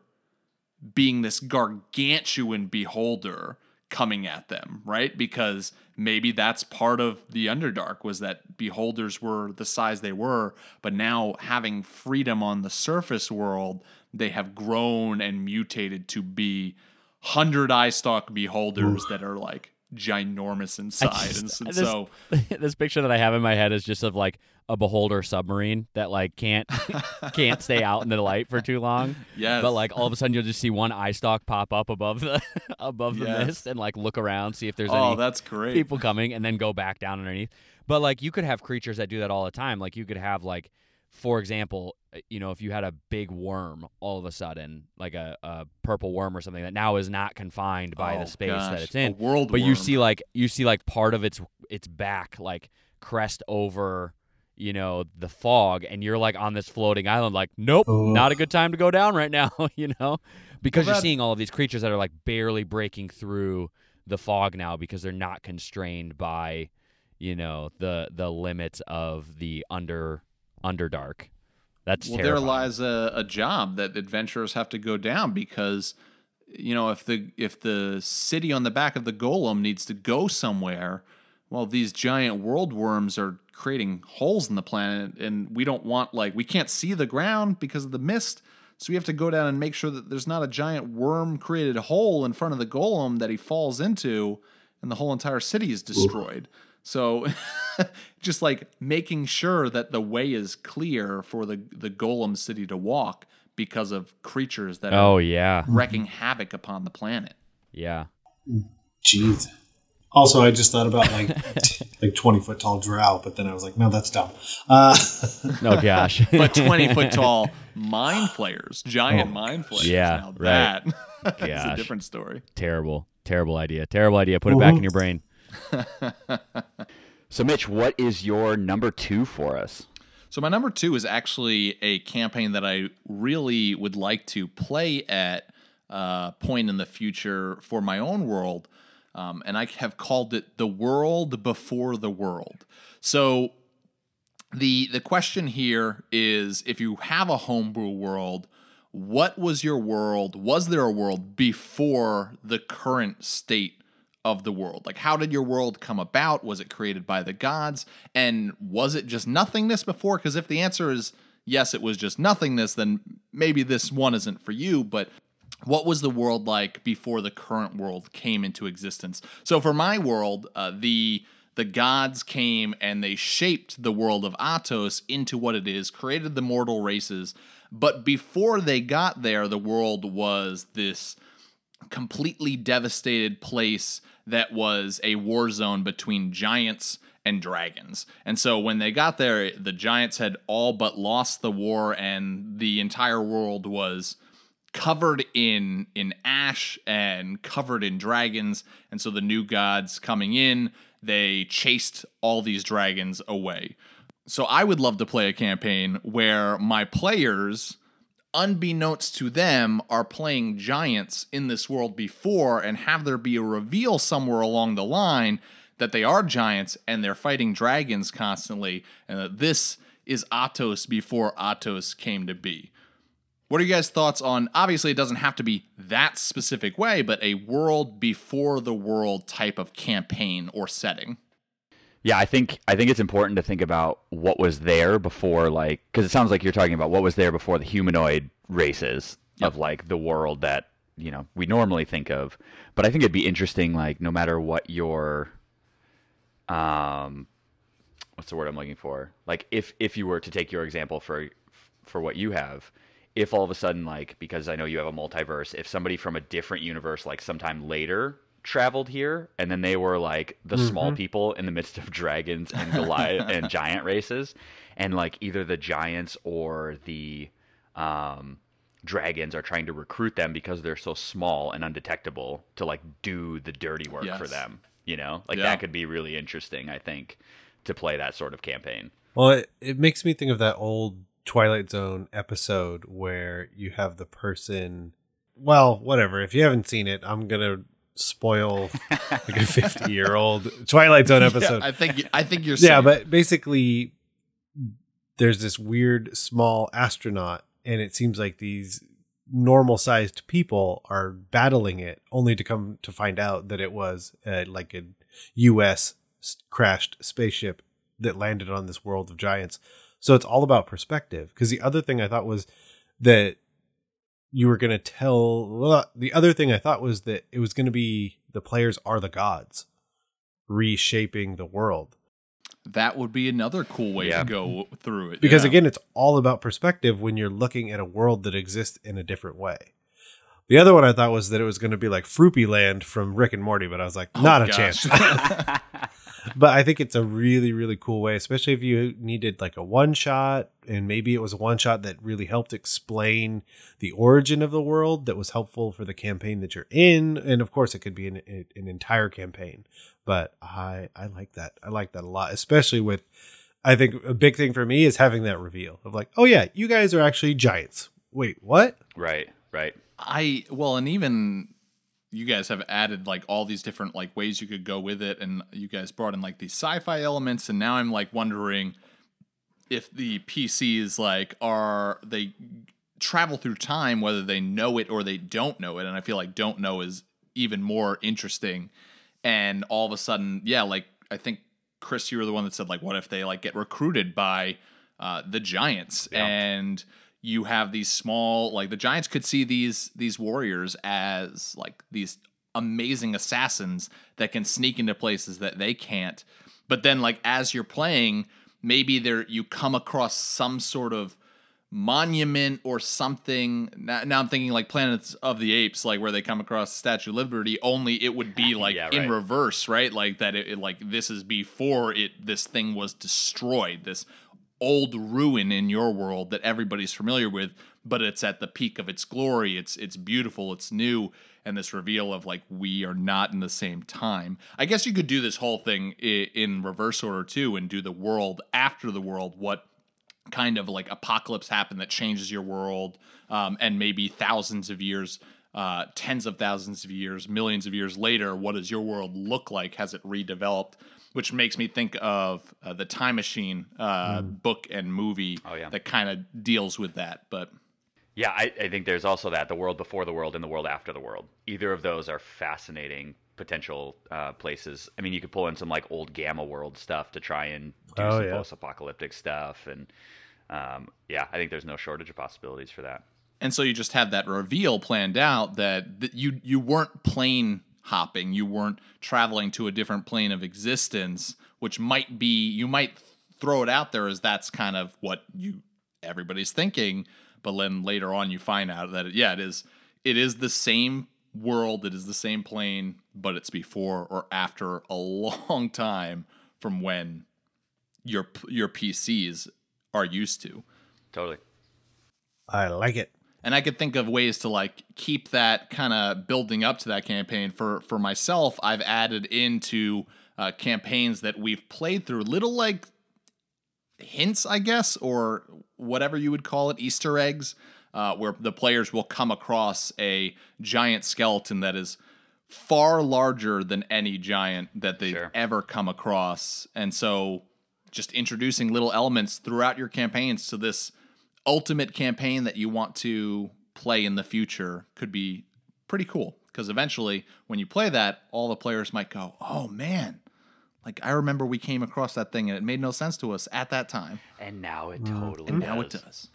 B: being this gargantuan beholder coming at them, right? Because maybe that's part of the Underdark was that beholders were the size they were, but now having freedom on the surface world, they have grown and mutated to be hundred eye stalk beholders that are like ginormous in size. and so,
C: this, this picture that I have in my head is just of like a beholder submarine that like can't can't stay out in the light for too long.
B: Yes.
C: But like all of a sudden you'll just see one eye stalk pop up above the above the
B: Yes.
C: mist and like look around, see if there's
B: oh,
C: any
B: that's great.
C: people coming and then go back down underneath. But like you could have creatures that do that all the time. Like you could have like for example, uh, you know, if you had a big worm all of a sudden, like a, a purple worm or something that now is not confined by
B: Oh,
C: the space that
B: gosh,
C: it's
B: a
C: in.
B: world
C: but you see like you see like part of its its back like crest over you know the fog and you're like on this floating island like nope not a good time to go down right now you know? Because
B: Well,
C: you're seeing all of these creatures that are like barely breaking through the fog now because they're not constrained by you know the the limits of the under underdark that's
B: well,
C: terrifying.
B: there lies a, a job that adventurers have to go down because you know if the if the city on the back of the golem needs to go somewhere, well, these giant world worms are creating holes in the planet, and we don't want like we can't see the ground because of the mist. So we have to go down and make sure that there's not a giant worm created hole in front of the golem that he falls into, and the whole entire city is destroyed. So just like making sure that the way is clear for the the golem city to walk because of creatures that
C: oh
B: are
C: yeah
B: wreaking havoc upon the planet.
C: yeah
A: Jeez. Also, I just thought about like like twenty foot tall drow, but then I was like, no, that's dumb. Uh,
C: oh gosh
B: But 20 foot tall mind flayers, giant
A: Oh,
B: mind flayers.
C: Yeah,
B: now
C: right.
B: that is a different story.
C: terrible terrible idea terrible idea put it back in your brain
F: So, Mitch, what is your number two for us?
B: So my number two is actually a campaign that I really would like to play at uh, point in the future for my own world, um, and I have called it the world before the world. So the the question here is if you have a homebrew world what was your world was there a world before the current state of the world. Like how did your world come about? Was it created by the gods? And was it just nothingness before? Because if the answer is yes it was just nothingness then maybe this one isn't for you but what was the world like before the current world came into existence? So for my world uh, the the gods came and they shaped the world of Atos into what it is, created the mortal races. But before they got there, the world was this completely devastated place that was a war zone between giants and dragons. And so when they got there, the giants had all but lost the war, and the entire world was covered in in ash and covered in dragons and so the new gods coming in they chased all these dragons away. So I would love to play a campaign where my players, unbeknownst to them, are playing giants in this world before and have there be a reveal somewhere along the line that they are giants and they're fighting dragons constantly, and that this is Atos before Atos came to be. What are you guys' thoughts on? Obviously, it doesn't have to be that specific way, but a world before the world type of campaign or setting.
F: Yeah, I think I think it's important to think about what was there before, like, because it sounds like you're talking about what was there before the humanoid races yep. of like the world that you know we normally think of. But I think it'd be interesting, like, no matter what your, um, what's the word I'm looking for? Like, if if you were to take your example for for what you have, if all of a sudden like because I know you have a multiverse, if somebody from a different universe like sometime later traveled here and then they were like the mm-hmm. small people in the midst of dragons and Goliath and giant races and like either the giants or the um dragons are trying to recruit them because they're so small and undetectable to like do the dirty work yes. for them you know like yeah. that could be really interesting i think to play that sort of campaign
A: well it, it makes me think of that old Twilight Zone episode where you have the person. Well, whatever. If you haven't seen it, I'm gonna spoil like a 50 year old Twilight Zone episode.
B: Yeah, I think I think you're.
A: Yeah, but basically, there's this weird small astronaut, and it seems like these normal sized people are battling it, only to come to find out that it was uh, like a U.S. crashed spaceship that landed on this world of giants. So it's all about perspective. Because the other thing I thought was that you were going to tell. Well, the other thing I thought was that it was going to be the players are the gods reshaping the world.
B: That would be another cool way yeah. to go through it.
A: Because
B: yeah.
A: again, it's all about perspective when you're looking at a world that exists in a different way. The other one I thought was that it was going to be like Froopy Land from Rick and Morty, but I was like, oh, not a chance. but I think it's a really, really cool way, especially if you needed like a one shot, and maybe it was a one shot that really helped explain the origin of the world that was helpful for the campaign that you're in. And of course, it could be an, an entire campaign. But I, I like that. I like that a lot, especially with. I think a big thing for me is having that reveal of like, oh yeah, you guys are actually giants. Wait, what?
F: Right, right.
B: I well, and even you guys have added like all these different like ways you could go with it and you guys brought in like these sci-fi elements and now i'm like wondering if the pcs like are they travel through time whether they know it or they don't know it and i feel like don't know is even more interesting and all of a sudden yeah like i think chris you were the one that said like what if they like get recruited by uh, the giants yeah. and you have these small like the giants could see these these warriors as like these amazing assassins that can sneak into places that they can't. But then like as you're playing maybe there you come across some sort of monument or something. Now, now i'm thinking like planets of the apes like where they come across the statue of liberty only it would be like yeah, right. in reverse right? Like that it, it like this is before it this thing was destroyed this old ruin in your world that everybody's familiar with, but it's at the peak of its glory. It's it's beautiful, it's new, and this reveal of like we are not in the same time. I guess you could do this whole thing in reverse order too, and do the world after the world. What kind of like apocalypse happened that changes your world, um, and maybe thousands of years uh, tens of thousands of years, millions of years later, what does your world look like? Has it redeveloped? Which makes me think of uh, the Time Machine uh, book and movie
F: Oh, yeah.
B: that kind of deals with that. But
F: Yeah, I, I think there's also that the world before the world and the world after the world. Either of those are fascinating potential uh, places. I mean, you could pull in some like old Gamma World stuff to try and do
A: Oh,
F: some
A: yeah.
F: post-apocalyptic stuff, and um, yeah, I think there's no shortage of possibilities for that.
B: and so you just have that reveal planned out that, that you you weren't plane hopping, you weren't traveling to a different plane of existence, which might be you might throw it out there as that's kind of what you everybody's thinking, but then later on you find out that yeah, it is it is the same world, it is the same plane, but it's before or after a long time from when your your PCs are used to.
F: Totally.
A: I like it.
B: And I could think of ways to like keep that kind of building up to that campaign. For for myself, I've added into uh, campaigns that we've played through little like hints, I guess, or whatever you would call it, Easter eggs, uh, where the players will come across a giant skeleton that is far larger than any giant that they've
F: Sure.
B: ever come across, and so just introducing little elements throughout your campaigns to this ultimate campaign that you want to play in the future could be pretty cool because eventually when you play that all the players might go oh man like i remember we came across that thing and it made no sense to us at that time
F: And now it totally
B: and
F: does.
B: now it does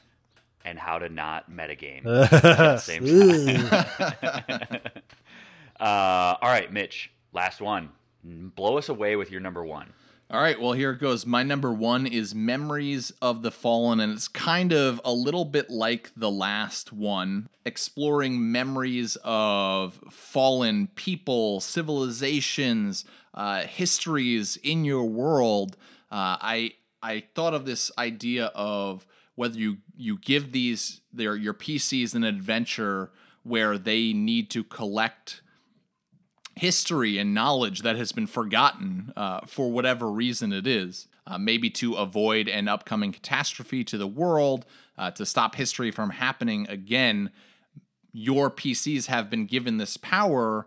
F: And how to not metagame at the same time. uh, all right, Mitch. Last one. Blow us away with your number one.
B: All right, well, here it goes. My number one is Memories of the Fallen, and it's kind of a little bit like the last one, exploring memories of fallen people, civilizations, uh, histories in your world. Uh, I I thought of this idea of whether you you give these their your PCs an adventure where they need to collect history and knowledge that has been forgotten uh, for whatever reason it is. Uh, maybe to avoid an upcoming catastrophe to the world, uh, to stop history from happening again. Your PCs have been given this power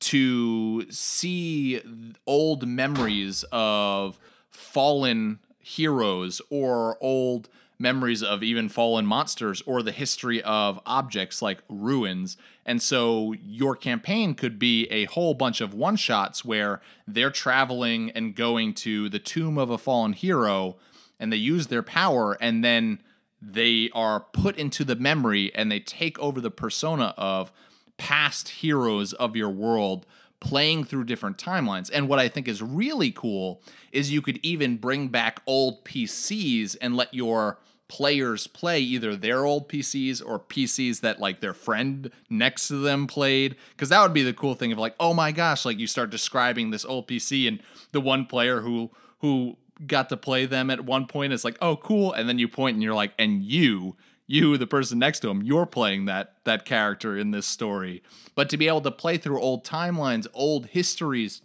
B: to see old memories of fallen heroes or old memories of even fallen monsters or the history of objects like ruins. And so your campaign could be a whole bunch of one shots where they're traveling and going to the tomb of a fallen hero and they use their power and then they are put into the memory and they take over the persona of past heroes of your world playing through different timelines. And what I think is really cool is you could even bring back old PCs and let your players play either their old PCs or PCs that like their friend next to them played. Cuz that would be the cool thing of like oh my gosh like you start describing this old PC and the one player who who got to play them at one point is like oh cool. And then you point and you're like and you you the person next to him you're playing that that character in this story. But to be able to play through old timelines old histories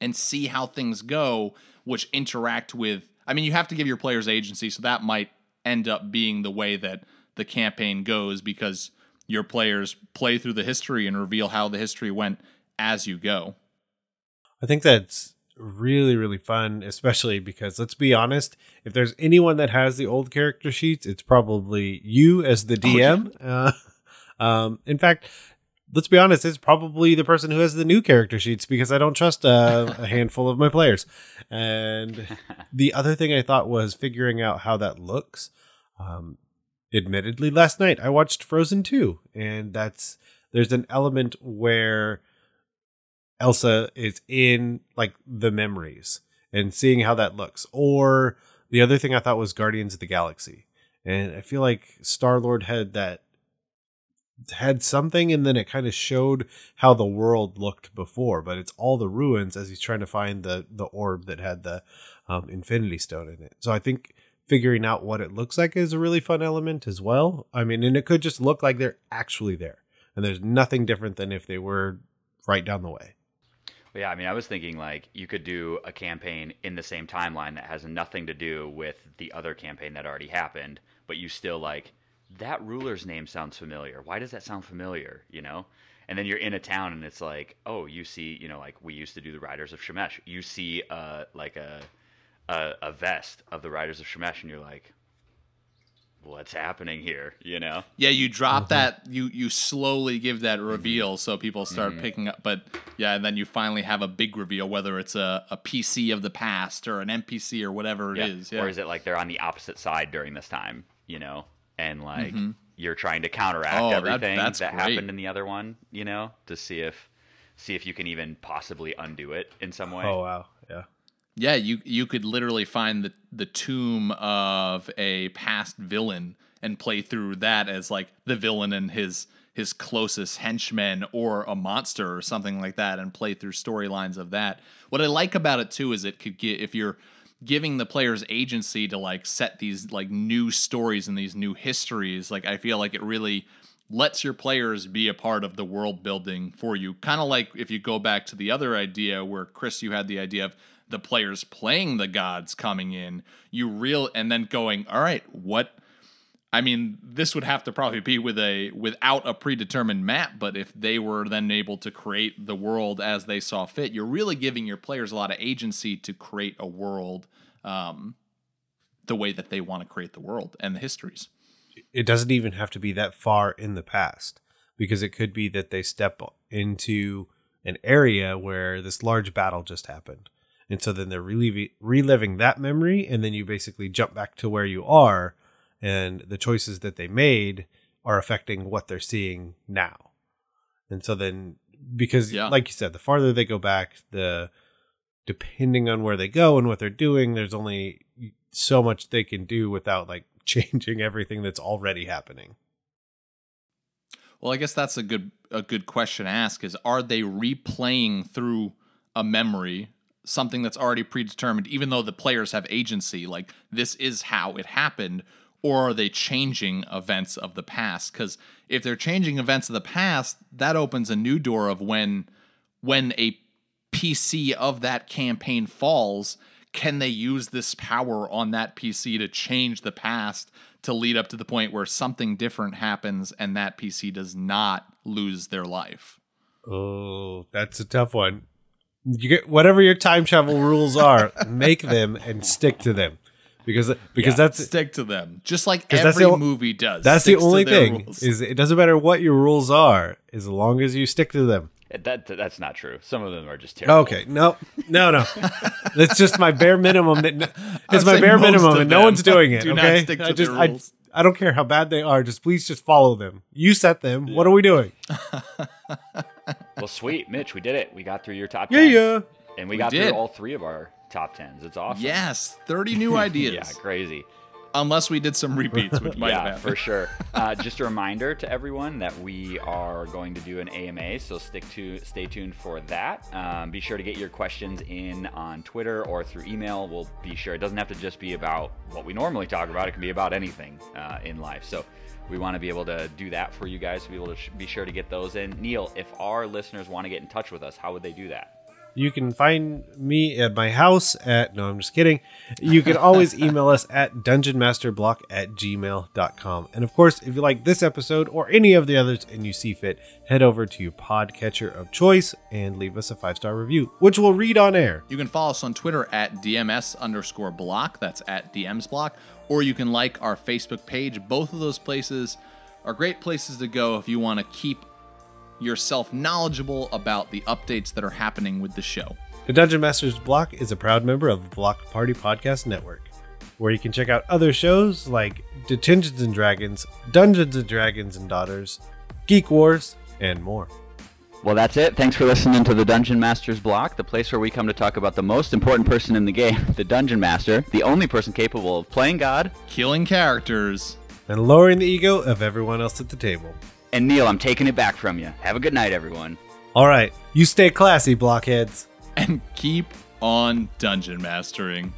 B: and see how things go which interact with i mean you have to give your players agency so that might end up being the way that the campaign goes because your players play through the history and reveal how the history went as you go
A: I think that's really really fun, especially because let's be honest, if there's anyone that has the old character sheets, it's probably you as the DM. uh, um, in fact, let's be honest, it's probably the person who has the new character sheets because I don't trust uh, a handful of my players. And the other thing I thought was figuring out how that looks. Um, admittedly, last night I watched Frozen 2, and that's there's an element where Elsa is in like the memories and seeing how that looks. Or the other thing I thought was Guardians of the Galaxy. And I feel like Star Lord had that had something and then it kind of showed how the world looked before, but it's all the ruins as he's trying to find the the orb that had the um, Infinity Stone in it. So I think figuring out what it looks like is a really fun element as well. I mean, and it could just look like they're actually there, and there's nothing different than if they were right down the way.
F: Yeah, I mean, I was thinking like you could do a campaign in the same timeline that has nothing to do with the other campaign that already happened, but you still like
C: that ruler's name sounds familiar. Why does that sound familiar? You know, and then you're in a town and it's like, oh, you see, you know, like we used to do the Riders of Shemesh. You see, uh, like a, a a vest of the Riders of Shemesh, and you're like, what's happening here? You know?
B: Yeah, you drop that. You you slowly give that reveal so people start picking up. But yeah, and then you finally have a big reveal, whether it's a, a PC of the past or an NPC or whatever it
C: Yeah.
B: is. Yeah.
C: Or is it like they're on the opposite side during this time? You know, and like you're trying to counteract
B: Mm-hmm. Oh,
C: everything
B: that's
C: that happened in the other one. You know, to see if see if you can even possibly undo it in some way.
A: Oh wow, yeah.
B: Yeah, you you could literally find the the tomb of a past villain and play through that as like the villain and his his closest henchmen or a monster or something like that and play through storylines of that. What I like about it too is it could get if you're giving the players agency to like set these like new stories and these new histories, like I feel like it really lets your players be a part of the world building for you. Kind of like if you go back to the other idea where Chris, you had the idea of the players playing the gods coming in, you real and then going, all right, what? I mean, this would have to probably be with a without a predetermined map, but if they were then able to create the world as they saw fit, you're really giving your players a lot of agency to create a world um, the way that they want to create the world and the histories.
A: it doesn't even have to be that far in the past because it could be that they step into an area where this large battle just happened. And so then they're reliving, reliving that memory, and then you basically jump back to where you are, and the choices that they made are affecting what they're seeing now. And so then, because
B: Yeah.
A: like you said, the farther they go back, the depending on where they go and what they're doing, there's only so much they can do without like changing everything that's already happening.
B: Well, I guess that's a good a good question to ask is are they replaying through a memory something that's already predetermined even though the players have agency like this is how it happened or are they changing events of the past cuz if they're changing events of the past that opens a new door of when when a PC of that campaign falls, can they use this power on that PC to change the past to lead up to the point where something different happens and that PC does not lose their life?
A: Oh, that's a tough one. You get whatever your time travel rules are, make them and stick to them. Because because that's
B: Stick to them, just like every
A: the
B: movie does.
A: that's the only thing
B: rules.
A: is it doesn't matter what your rules are as long as you stick to them.
C: Eh, that that's not true. Some of them are just terrible.
A: Okay, no, no, no. That's just my bare minimum. That it's my bare minimum, and no one's doing it.
B: do not
A: okay,
B: stick to
A: I just
B: their
A: I,
B: rules.
A: I don't care how bad they are. Just please, just follow them. You set them. What are we doing?
C: Well, sweet, Mitch, we did it. We got through your top.
A: Yeah,
C: 10.
A: yeah.
C: And we,
B: We
C: got
B: did.
C: through all three of our top tens. It's awesome.
B: yes, thirty new ideas.
C: Yeah, crazy.
B: Unless we did some repeats, which might
C: yeah,
B: have
C: for sure. Uh, just a reminder to everyone that we are going to do an AMA, so stick to stay tuned for that. Um, be sure to get your questions in on Twitter or through email. We'll be sure it doesn't have to just be about what we normally talk about. It can be about anything uh, in life. So we want to be able to do that for you guys. To be able to sh- be sure to get those in. Neil, if our listeners want to get in touch with us, how would they do that?
A: You can find me at my house at, no, I'm just kidding. You can always email us at dungeonmasterblock at gmail.com. And of course, if you like this episode or any of the others and you see fit, head over to your podcatcher of choice and leave us a five star review, which we'll read on air.
B: You can follow us on Twitter at DMS underscore block. That's at DMs block. Or you can like our Facebook page. Both of those places are great places to go if you want to keep yourself knowledgeable about the updates that are happening with the show.
A: The Dungeon Masters Block is a proud member of the Block Party Podcast Network, where you can check out other shows like Detentions and Dragons, Dungeons and Dragons and Daughters, Geek Wars, and more.
C: Well, that's it. Thanks for listening to the Dungeon Master's Block, the place where we come to talk about the most important person in the game, the Dungeon Master, the only person capable of playing God.
B: Killing characters.
A: And lowering the ego of everyone else at the table.
C: And Neil, I'm taking it back from you. Have a good night, everyone.
A: All right, you stay classy, blockheads.
B: and keep on dungeon mastering.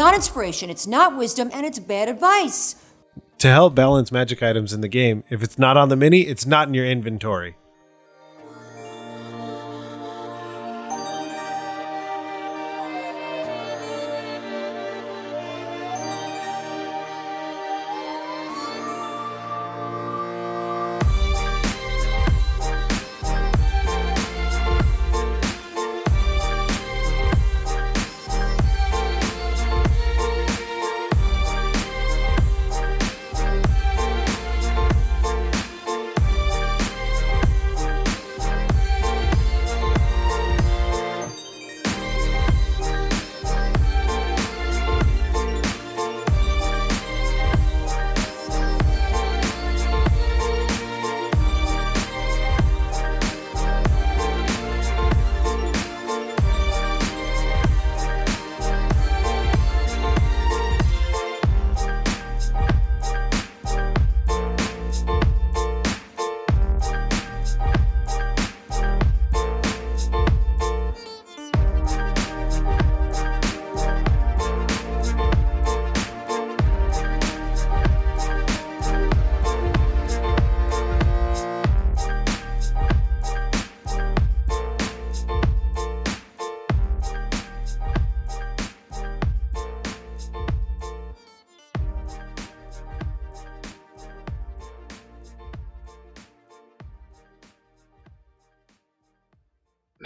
G: Not inspiration, it's not wisdom, and it's bad advice.
A: To help balance magic items in the game, if it's not on the mini, it's not in your inventory.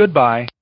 H: Goodbye